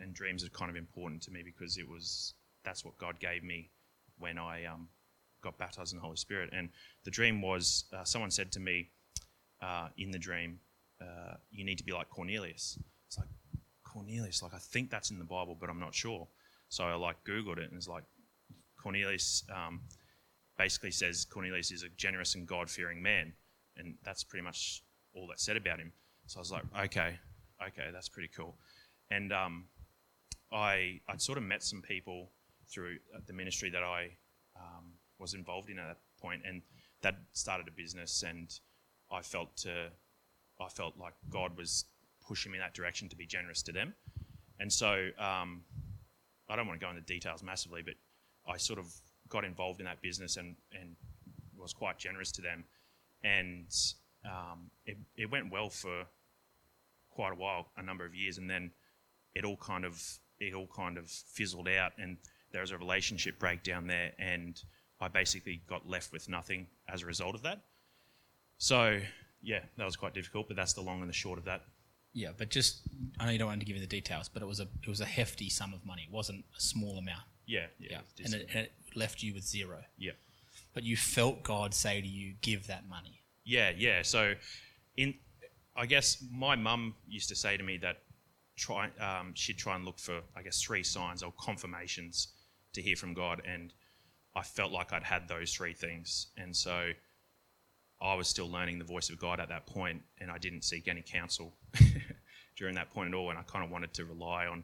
and dreams are kind of important to me because it was that's what God gave me when I um, got baptized in the Holy Spirit. And the dream was uh, someone said to me uh, in the dream, uh, "You need to be like Cornelius." It's like Cornelius, like I think that's in the Bible, but I'm not sure. So I like Googled it, and it's like Cornelius um, basically says Cornelius is a generous and God-fearing man, and that's pretty much all that's said about him. So I was like, okay, okay, that's pretty cool. And um, I I'd sort of met some people through uh, the ministry that I um, was involved in at that point, and that started a business, and I felt to I felt like God was pushing me in that direction to be generous to them, and so um, I don't want to go into details massively, but I sort of got involved in that business and and was quite generous to them, and um, it, it went well for quite a while, a number of years, and then it all kind of it all kind of fizzled out, and there was a relationship breakdown there, and I basically got left with nothing as a result of that. So yeah, that was quite difficult, but that's the long and the short of that. Yeah, but just I know you don't want to give you the details, but it was a it was a hefty sum of money. It wasn't a small amount. Yeah, yeah, yeah. And, it, and it left you with zero. Yeah, but you felt God say to you, "Give that money." Yeah, yeah. So, in I guess my mum used to say to me that try um, she'd try and look for I guess three signs or confirmations to hear from God, and I felt like I'd had those three things, and so I was still learning the voice of God at that point, and I didn't seek any counsel during that point at all, and I kind of wanted to rely on,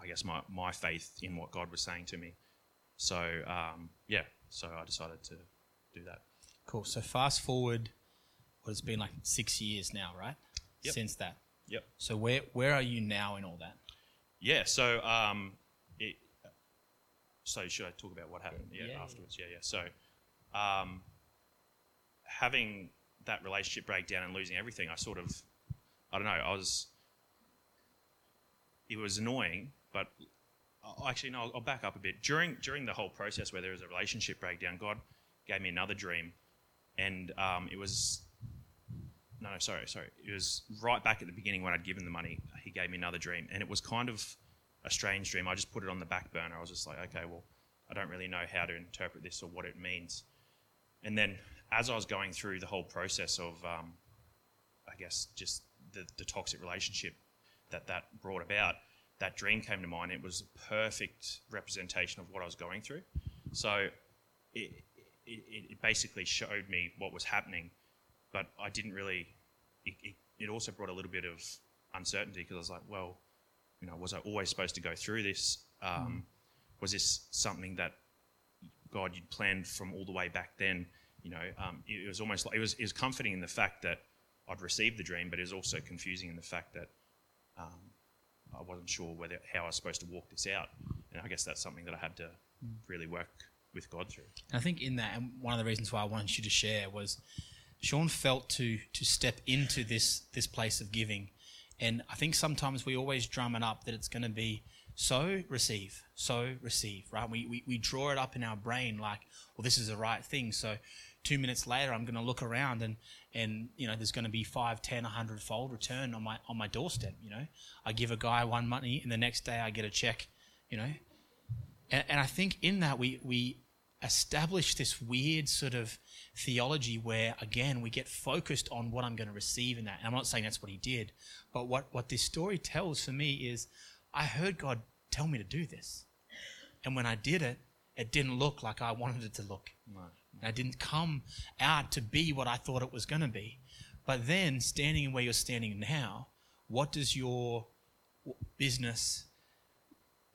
I guess, my my faith in what God was saying to me. So um, yeah, so I decided to do that. Cool. So fast forward, what it's been like six years now, right? Yep. Since that. Yep. So where where are you now in all that? Yeah. So um, it, so should I talk about what happened? Yeah. Yeah, afterwards. Yeah. Yeah. So um, having that relationship breakdown and losing everything, I sort of I don't know. I was it was annoying, but actually no. I'll, I'll back up a bit. During during the whole process where there was a relationship breakdown, God gave me another dream, and um, it was no, no, sorry, sorry. It was right back at the beginning when I'd given the money. He gave me another dream, and it was kind of a strange dream. I just put it on the back burner. I was just like, okay, well, I don't really know how to interpret this or what it means. And then, as I was going through the whole process of, um, I guess, just the, the toxic relationship that that brought about, that dream came to mind. It was a perfect representation of what I was going through. So it, it, it basically showed me what was happening but I didn't really. It, it, it also brought a little bit of uncertainty because I was like, well, you know, was I always supposed to go through this? Um, mm. Was this something that God you'd planned from all the way back then? You know, um, it, it, was almost like it was, it was comforting in the fact that I'd received the dream, but it was also confusing in the fact that um, I wasn't sure whether how I was supposed to walk this out. And I guess that's something that I had to mm. really work with God through. And I think in that, and one of the reasons why I wanted you to share was Sean felt to to step into this this place of giving, and I think sometimes we always drum it up that it's going to be so receive, so receive, right? We, we, we draw it up in our brain like, well, this is the right thing. So two minutes later, I'm going to look around and, and, you know, there's going to be five, ten, a hundred fold return on my, on my doorstep, you know. I give a guy one money and the next day I get a check, you know. And, and I think in that we, we establish this weird sort of theology where, again, we get focused on what I'm going to receive in that. And I'm not saying that's what he did, but what, what this story tells for me is I heard God tell me to do this. And when I did it, it didn't look like I wanted it to look. No. It didn't come out to be what I thought it was going to be. But then, standing where you're standing now, what does your business,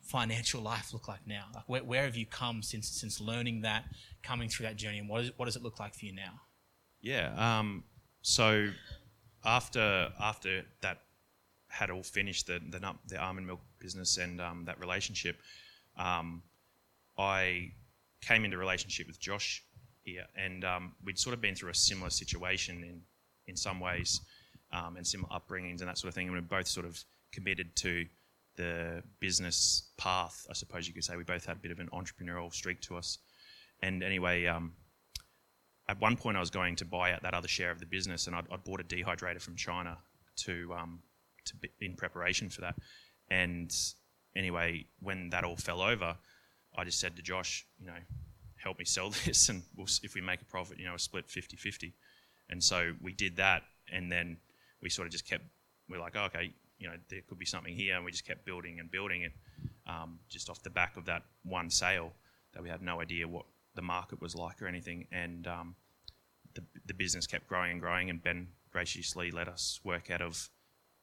financial life look like now? Like where, where have you come since since learning that, coming through that journey, and what, is, what does it look like for you now? Yeah. Um, so after after that had all finished the the, the almond milk business and um, that relationship, um, I came into relationship with Josh here, and um, we'd sort of been through a similar situation in in some ways, um, and similar upbringings and that sort of thing. And we are both sort of committed to the business path, I suppose you could say. We both had a bit of an entrepreneurial streak to us. And anyway, um, at one point I was going to buy out that other share of the business, and I'd, I'd bought a dehydrator from China to um, to be in preparation for that. And anyway, when that all fell over, I just said to Josh, you know, help me sell this, and we'll, if we make a profit, you know, a split 50-50. And so we did that, and then we sort of just kept. We're like, oh, okay, you know, there could be something here, and we just kept building and building it, um, just off the back of that one sale that we had no idea what the market was like or anything, and um, the the business kept growing and growing, and Ben graciously let us work out of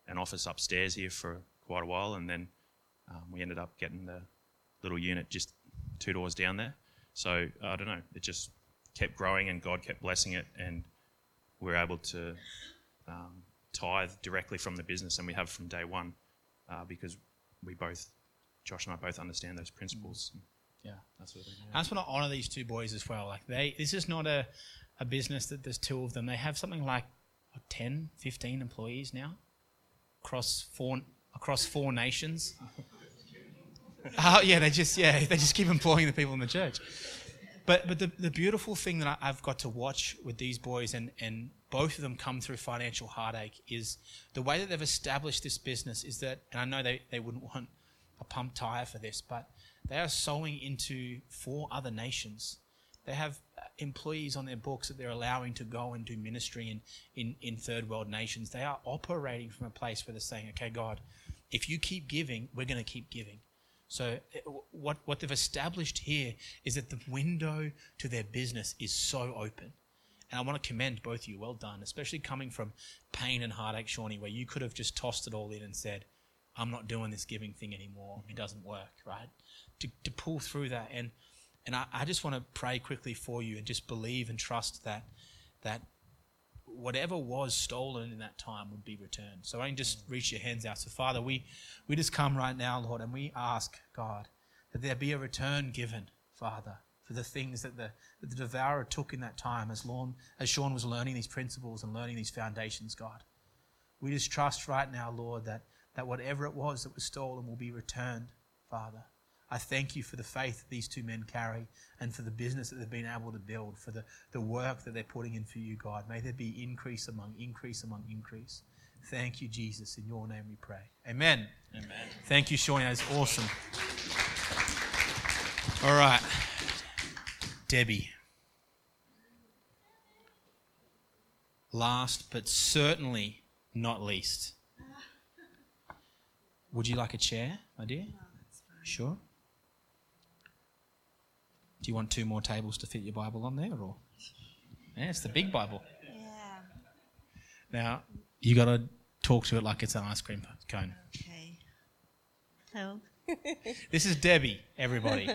an office upstairs here for quite a while, and then um, we ended up getting the little unit just two doors down there. So I don't know, it just kept growing, and God kept blessing it, and we we're able to um, tithe directly from the business, and we have from day one uh, because we both, Josh and I, both understand those principles. Yeah, that's what I just want to honor these two boys as well. Like they, this is not a, a business that there's two of them. They have something like 10, 15 employees now across four across four nations. uh, yeah, they just yeah they just keep employing the people in the church. But but the, the beautiful thing that I, have got to watch with these boys and and both of them come through financial heartache is the way that they've established this business is that and I know they, they wouldn't want a pump tire for this, but they are sowing into four other nations. They have employees on their books that they're allowing to go and do ministry in, in, in third world nations. They are operating from a place where they're saying, okay, God, if you keep giving, we're going to keep giving. So, eh, what, what they've established here is that the window to their business is so open. And I want to commend both of you. Well done, especially coming from pain and heartache, Shawnee, where you could have just tossed it all in and said, I'm not doing this giving thing anymore. It doesn't work, right? To, to pull through that. And and I, I just want to pray quickly for you and just believe and trust that that whatever was stolen in that time would be returned. So I can just reach your hands out. So Father, we, we just come right now, Lord, and we ask, God, that there be a return given, Father, for the things that the, that the devourer took in that time as, Lorne, as Sean was learning these principles and learning these foundations, God. We just trust right now, Lord, that, that whatever it was that was stolen will be returned, Father. I thank you for the faith these two men carry and for the business that they've been able to build, for the, the work that they're putting in for you, God. May there be increase among increase among increase. Thank you, Jesus. In your name we pray. Amen. Amen. Thank you, Sean. That's awesome. All right. Debbie. Last but certainly not least. Would you like a chair, my dear? Sure. Do you want two more tables to fit your Bible on there, or? Yeah, it's the big Bible. Yeah. Now you got to talk to it like it's an ice cream cone. Okay. Hello. This is Debbie, everybody.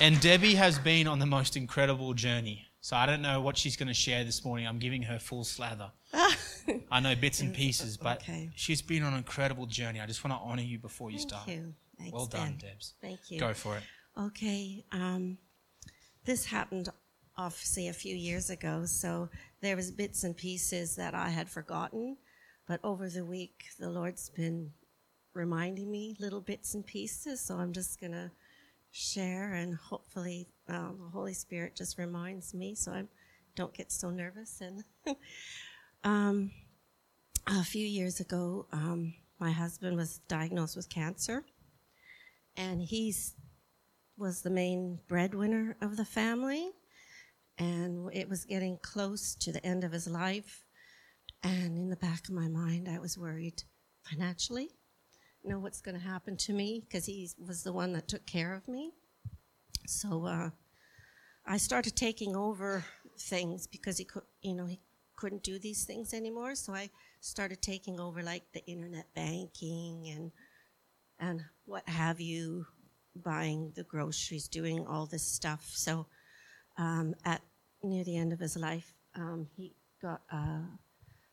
and Debbie has been on the most incredible journey. So I don't know what she's going to share this morning. I'm giving her full slather. I know bits and pieces, but Okay. she's been on an incredible journey. I just want to honor you before you Thank start. you. Thanks, Well done, Dan. Debs. Thank you. Go for it. Okay. Um, this happened obviously a few years ago, so there was bits and pieces that I had forgotten. but over the week, the Lord's been reminding me little bits and pieces. So I'm just going to share, and hopefully, um, the Holy Spirit just reminds me so I don't get so nervous. And um, a few years ago, um, my husband was diagnosed with cancer, and he was the main breadwinner of the family, and it was getting close to the end of his life. And in the back of my mind, I was worried financially, know what's going to happen to me because he was the one that took care of me. So uh, I started taking over things because he could, you know, he couldn't do these things anymore. So I started taking over like the internet banking and and what have you, buying the groceries, doing all this stuff. So um, at near the end of his life, um, he got a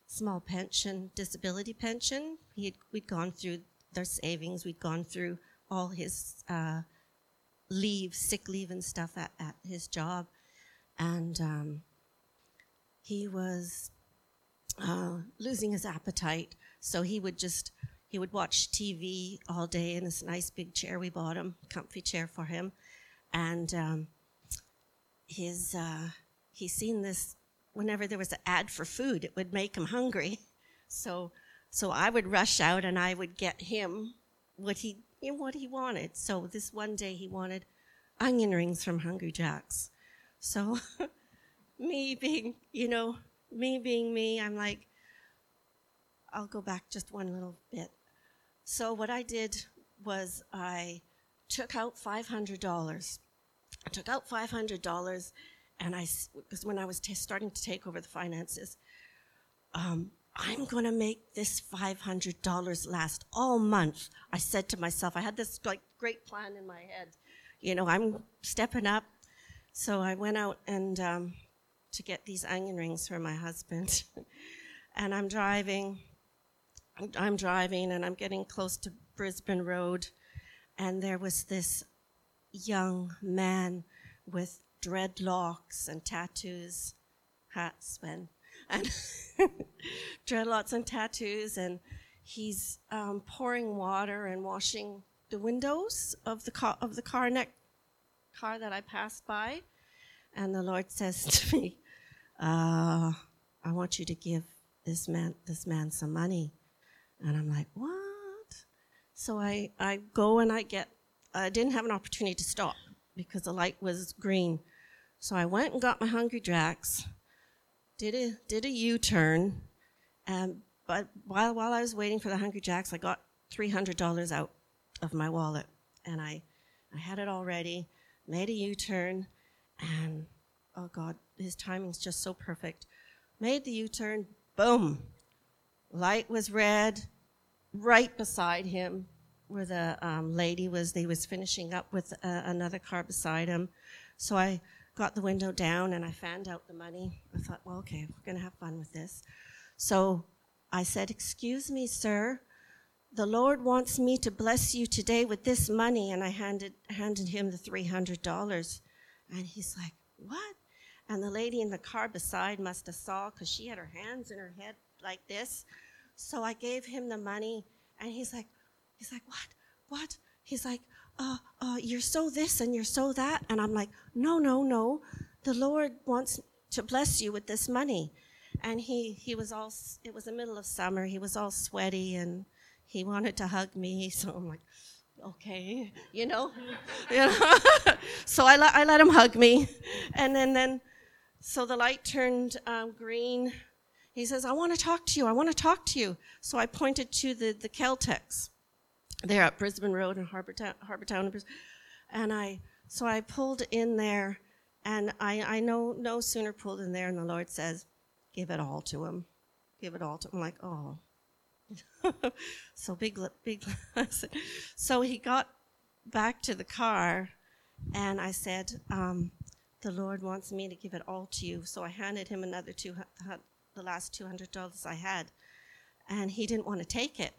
small pension, disability pension. He had, we'd gone through their savings. We'd gone through all his uh, leave, sick leave, and stuff at, at his job, and um, he was uh, losing his appetite. So he would just he would watch TV all day in this nice big chair we bought him, comfy chair for him, and um, his uh, he seen this whenever there was an ad for food, it would make him hungry. So so I would rush out and I would get him what he you know, what he wanted. So this one day he wanted onion rings from Hungry Jack's. So me being, you know, me being me, I'm like, I'll go back just one little bit. So what I did was I took out $500. I took out $500 and I, because when I was t- starting to take over the finances, um, I'm going to make this $500 last all month. I said to myself, I had this like great plan in my head. You know, I'm stepping up. So I went out and um, to get these onion rings for my husband. and I'm driving. I'm driving and I'm getting close to Brisbane Road. And there was this young man with dreadlocks and tattoos, hats, and, and dreadlocks and tattoos, and he's um, pouring water and washing the windows of the car of the car neck car that I passed by, and the Lord says to me, uh, "I want you to give this man this man some money," and I'm like, "What?" So I I go and I get. I didn't have an opportunity to stop because the light was green. So I went and got my Hungry Jacks, did a did a U-turn, and but while while I was waiting for the Hungry Jacks, I got three hundred dollars out of my wallet, and I I had it all ready, made a U-turn, and oh God, his timing's just so perfect. Made the U-turn, boom, light was red, right beside him, where the um, lady was. They was finishing up with uh, another car beside him, so I got the window down and I fanned out the money. I thought, well, okay, we're going to have fun with this. So I said, Excuse me, sir. The Lord wants me to bless you today with this money. And I handed, handed him the $300. And he's like, What? And the lady in the car beside must have saw because she had her hands in her head like this. So I gave him the money. And he's like, He's like, What? What? He's like, uh, uh, you're so this and you're so that. And I'm like, no, no, no. The Lord wants to bless you with this money. And he, he was all, it was the middle of summer. He was all sweaty and he wanted to hug me. So I'm like, okay, you know. you know? so I, let, I let him hug me. And then, then so the light turned um, green. He says, I want to talk to you. I want to talk to you. So I pointed to the, the Caltex there at Brisbane Road in Harbour Town, Harbour Town, and I so I pulled in there, and I I know no sooner pulled in there, and the Lord says, "Give it all to him, give it all to him." I'm like, oh, so big, big. so he got back to the car, and I said, um, "The Lord wants me to give it all to you." So I handed him another two, the last two hundred dollars I had, and he didn't want to take it.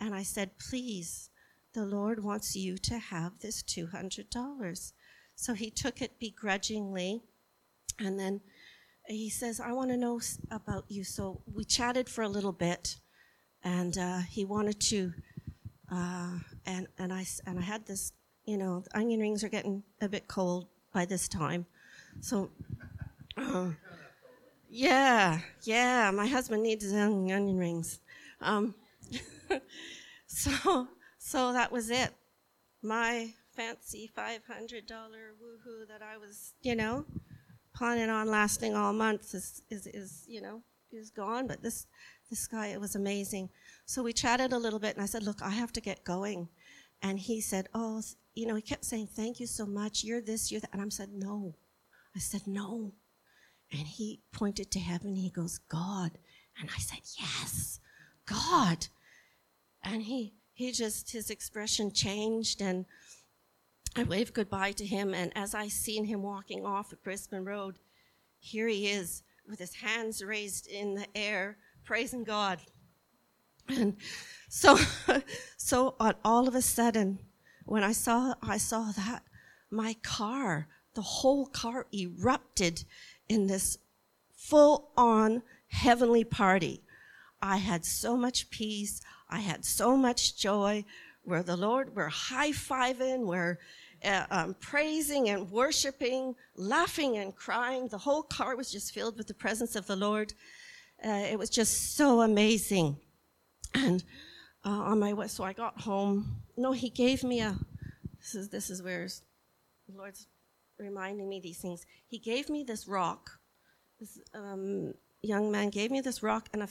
And I said, Please, the Lord wants you to have this $200. So he took it begrudgingly. And then he says, I want to know about you. So we chatted for a little bit. and uh, he wanted to, uh, and and I and I had this, you know, onion rings are getting a bit cold by this time, so. Uh, yeah, yeah, my husband needs his onion rings. Um, so, so that was it. My fancy $500 woohoo that I was, you know, planning on lasting all month is, is, is, you know, is gone. But this, this guy, it was amazing. So we chatted a little bit, and I said, look, I have to get going. And he said, oh, you know, he kept saying, thank you so much. You're this, you're that. And I said, no. I said, no. And he pointed to heaven. He goes, God. And I said, yes, God. And he, he just, his expression changed and I waved goodbye to him. And as I seen him walking off at Brisbane Road, here he is with his hands raised in the air, praising God. And so, so all of a sudden, when I saw, I saw that my car, the whole car erupted in this full on heavenly party. I had so much peace. I had so much joy. Where the Lord, we're high fiving, we're uh, um, praising and worshiping, laughing and crying. The whole car was just filled with the presence of the Lord. Uh, it was just so amazing. And uh, on my way, so I got home. No, he gave me a. This is this is where the Lord's reminding me these things. He gave me this rock. This um, young man gave me this rock and a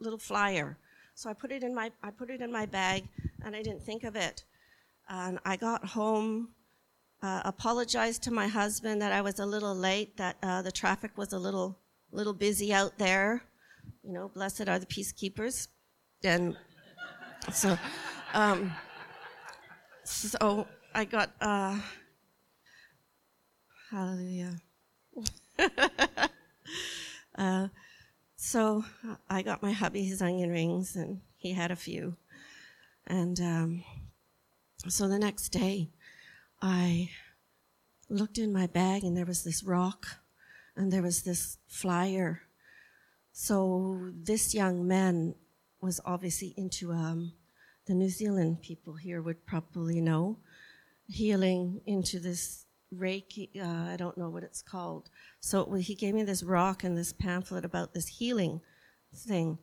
little flyer. So I put it in my I put it in my bag, and I didn't think of it. And I got home, uh, apologized to my husband that I was a little late, that uh, the traffic was a little little busy out there. You know, blessed are the peacekeepers, and so um, so I got. Uh, Hallelujah. uh, so I got my hubby his onion rings, and he had a few. And um, so the next day, I looked in my bag, and there was this rock, and there was this flyer. So this young man was obviously into um, the New Zealand people here would probably know healing into this Reiki, uh, I don't know what it's called. So he gave me this rock and this pamphlet about this healing thing.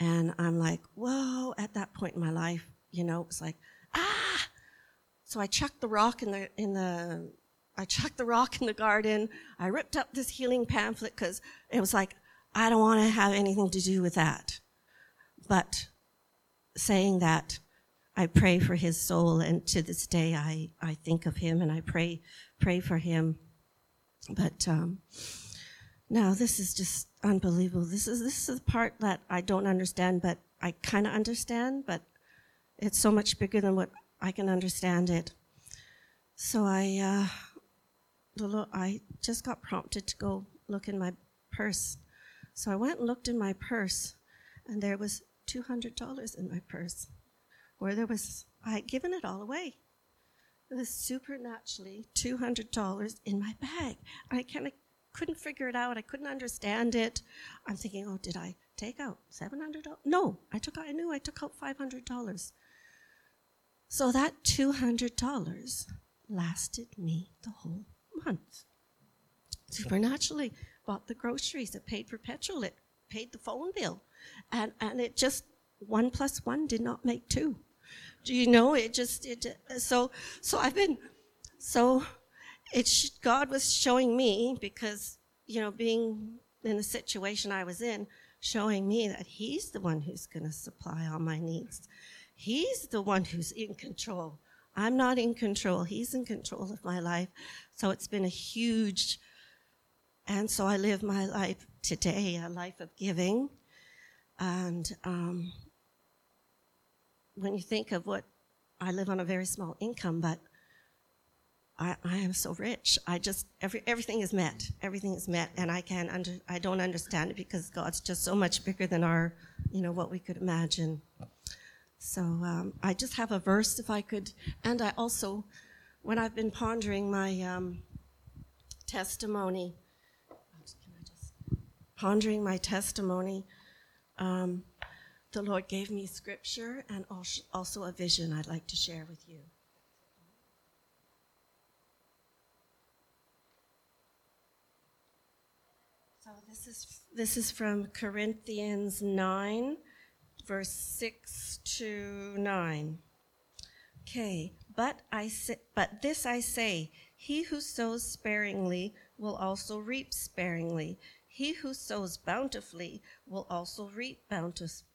And I'm like, whoa, at that point in my life, you know, it's like, ah! So I chucked the rock in the, in the, I chucked the rock in the garden. I ripped up this healing pamphlet because it was like, I don't want to have anything to do with that. But saying that, I pray for his soul, and to this day, I, I think of him and I pray pray for him. But um, now this is just unbelievable. This is this is the part that I don't understand, but I kind of understand. But it's so much bigger than what I can understand it. So I, uh, I just got prompted to go look in my purse. So I went and looked in my purse, and there was two hundred dollars in my purse, where there was I had given it all away. It was supernaturally $200 in my bag. I kind of couldn't figure it out. I couldn't understand it. I'm thinking, oh, did I take out $700? No, I took I knew I took out $500. So that $200 lasted me the whole month. Supernaturally, bought the groceries, it paid for petrol, it paid the phone bill. And, and it just, one plus one did not make two. Do you know? It just it so so I've been so it's God was showing me because you know being in the situation I was in, showing me that He's the one who's going to supply all my needs. He's the one who's in control. I'm not in control. He's in control of my life. So it's been a huge, and so I live my life today, a life of giving. And um, when you think of what I live on a very small income, but I, I am so rich. I just every everything is met. Everything is met, and I can under I don't understand it because God's just so much bigger than our, you know, what we could imagine. So um, I just have a verse, if I could, and I also, when I've been pondering my um, testimony, pondering my testimony, um, the Lord gave me scripture and also a vision I'd like to share with you. So this is this is from Corinthians 9 verse 6 to 9. Okay, but I say, but this I say, he who sows sparingly will also reap sparingly. He who sows bountifully will also reap bountifully.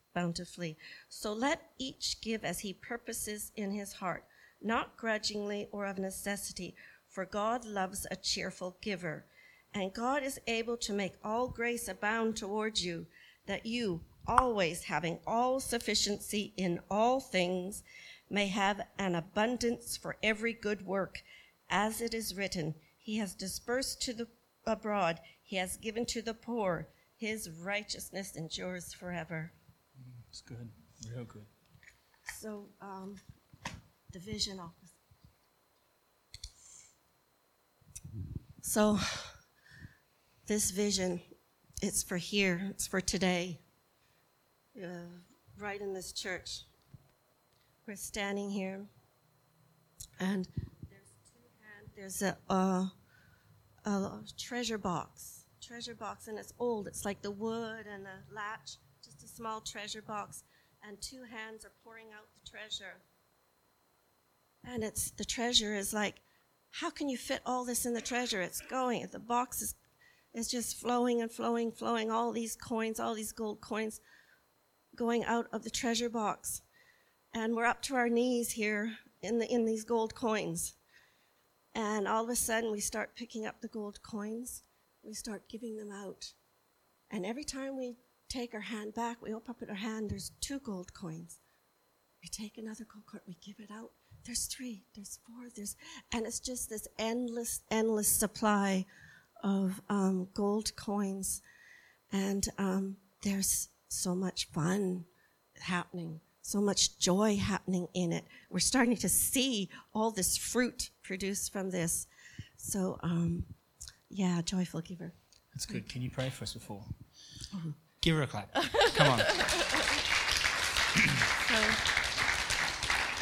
So let each give as he purposes in his heart, not grudgingly or of necessity, for God loves a cheerful giver. And God is able to make all grace abound towards you, that you, always having all sufficiency in all things, may have an abundance for every good work. As it is written, He has dispersed to the abroad, He has given to the poor. His righteousness endures forever. It's good, real good. So, um, the vision office. So, this vision, it's for here, it's for today uh, right in this church. We're standing here, and there's two. There's a, uh, a treasure box, treasure box, and it's old. It's like the wood and the latch, small treasure box, and two hands are pouring out the treasure. And it's the treasure is like, how can you fit all this in the treasure? It's going. The box is is just flowing and flowing, flowing. All these coins, all these gold coins going out of the treasure box. And we're up to our knees here in, the, in these gold coins. And all of a sudden, we start picking up the gold coins. We start giving them out. And every time we take our hand back, we open up our hand, there's two gold coins. We take another gold coin, we give it out. There's three, there's four, there's, and it's just this endless, endless supply of um, gold coins. And um, there's so much fun happening, so much joy happening in it. We're starting to see all this fruit produced from this. So, um, yeah, joyful giver. That's good. Can you pray for us before? Mm-hmm. Give her a clap. Come on.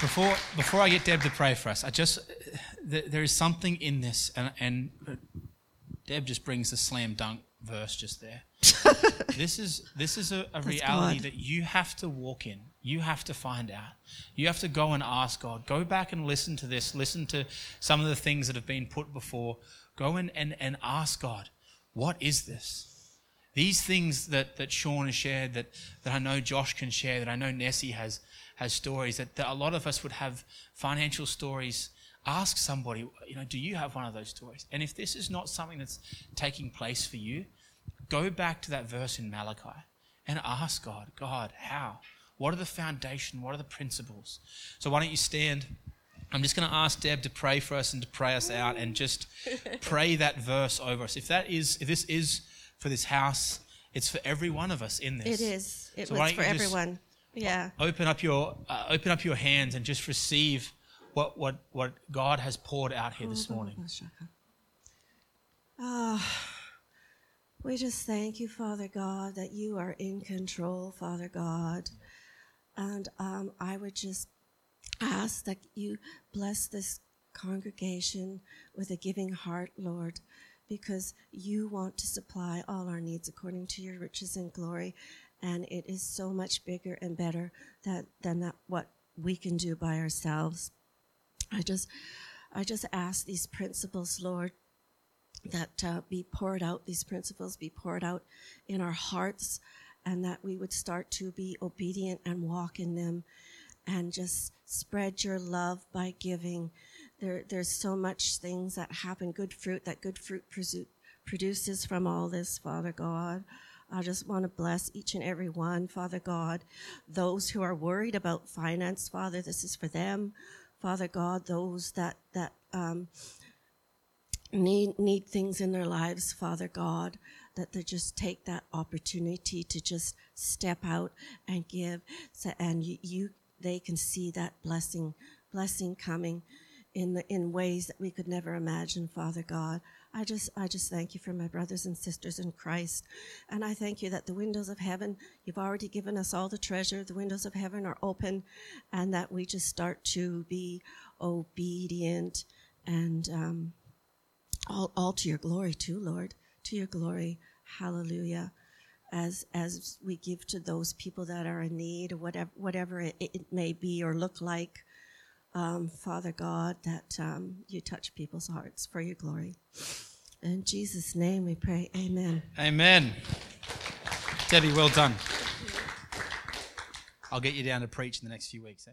before before I get Deb to pray for us, I just th- there is something in this, and, and Deb just brings the slam dunk verse just there. this is this is a, a reality God. that you have to walk in. You have to find out. You have to go and ask God. Go back and listen to this. Listen to some of the things that have been put before. Go in and, and ask God, what is this? These things that, that Sean has shared, that, that I know Josh can share, that I know Nessie has has stories, that, that a lot of us would have financial stories ask somebody, you know, do you have one of those stories? And if this is not something that's taking place for you, go back to that verse in Malachi and ask God, God, how? What are the foundation? What are the principles? So why don't you stand? I'm just going to ask Deb to pray for us and to pray us out and just pray that verse over us. If that is, if this is for this house, it's for every one of us in this. It is. It so was for everyone. Yeah. Open up your uh, open up your hands and just receive what what what God has poured out here this morning. Ah. We just thank you, Father God, that you are in control, Father God. And um, I would just ask that you bless this congregation with a giving heart, Lord, because you want to supply all our needs according to your riches and glory. And it is so much bigger and better that, than that what we can do by ourselves. I just, I just ask these principles, Lord, that uh, be poured out, these principles be poured out in our hearts, and that we would start to be obedient and walk in them and just spread your love by giving. There, there's so much things that happen, good fruit, that good fruit produces from all this, Father God. I just want to bless each and every one, Father God. Those who are worried about finance, Father, this is for them. Father God, those that, that, um, need need things in their lives, Father God, that they just take that opportunity to just step out and give, so, and you, you they can see that blessing blessing coming in the, in ways that we could never imagine, Father God. I just I just thank you for my brothers and sisters in Christ. And I thank you that the windows of heaven, you've already given us all the treasure. The windows of heaven are open and that we just start to be obedient and um, all, all to your glory too, Lord. To your glory. Hallelujah. As as we give to those people that are in need whatever whatever it, it may be or look like um, Father God, that um, you touch people's hearts for your glory. In Jesus' name we pray. Amen. Amen. Debbie, well done. I'll get you down to preach in the next few weeks, eh?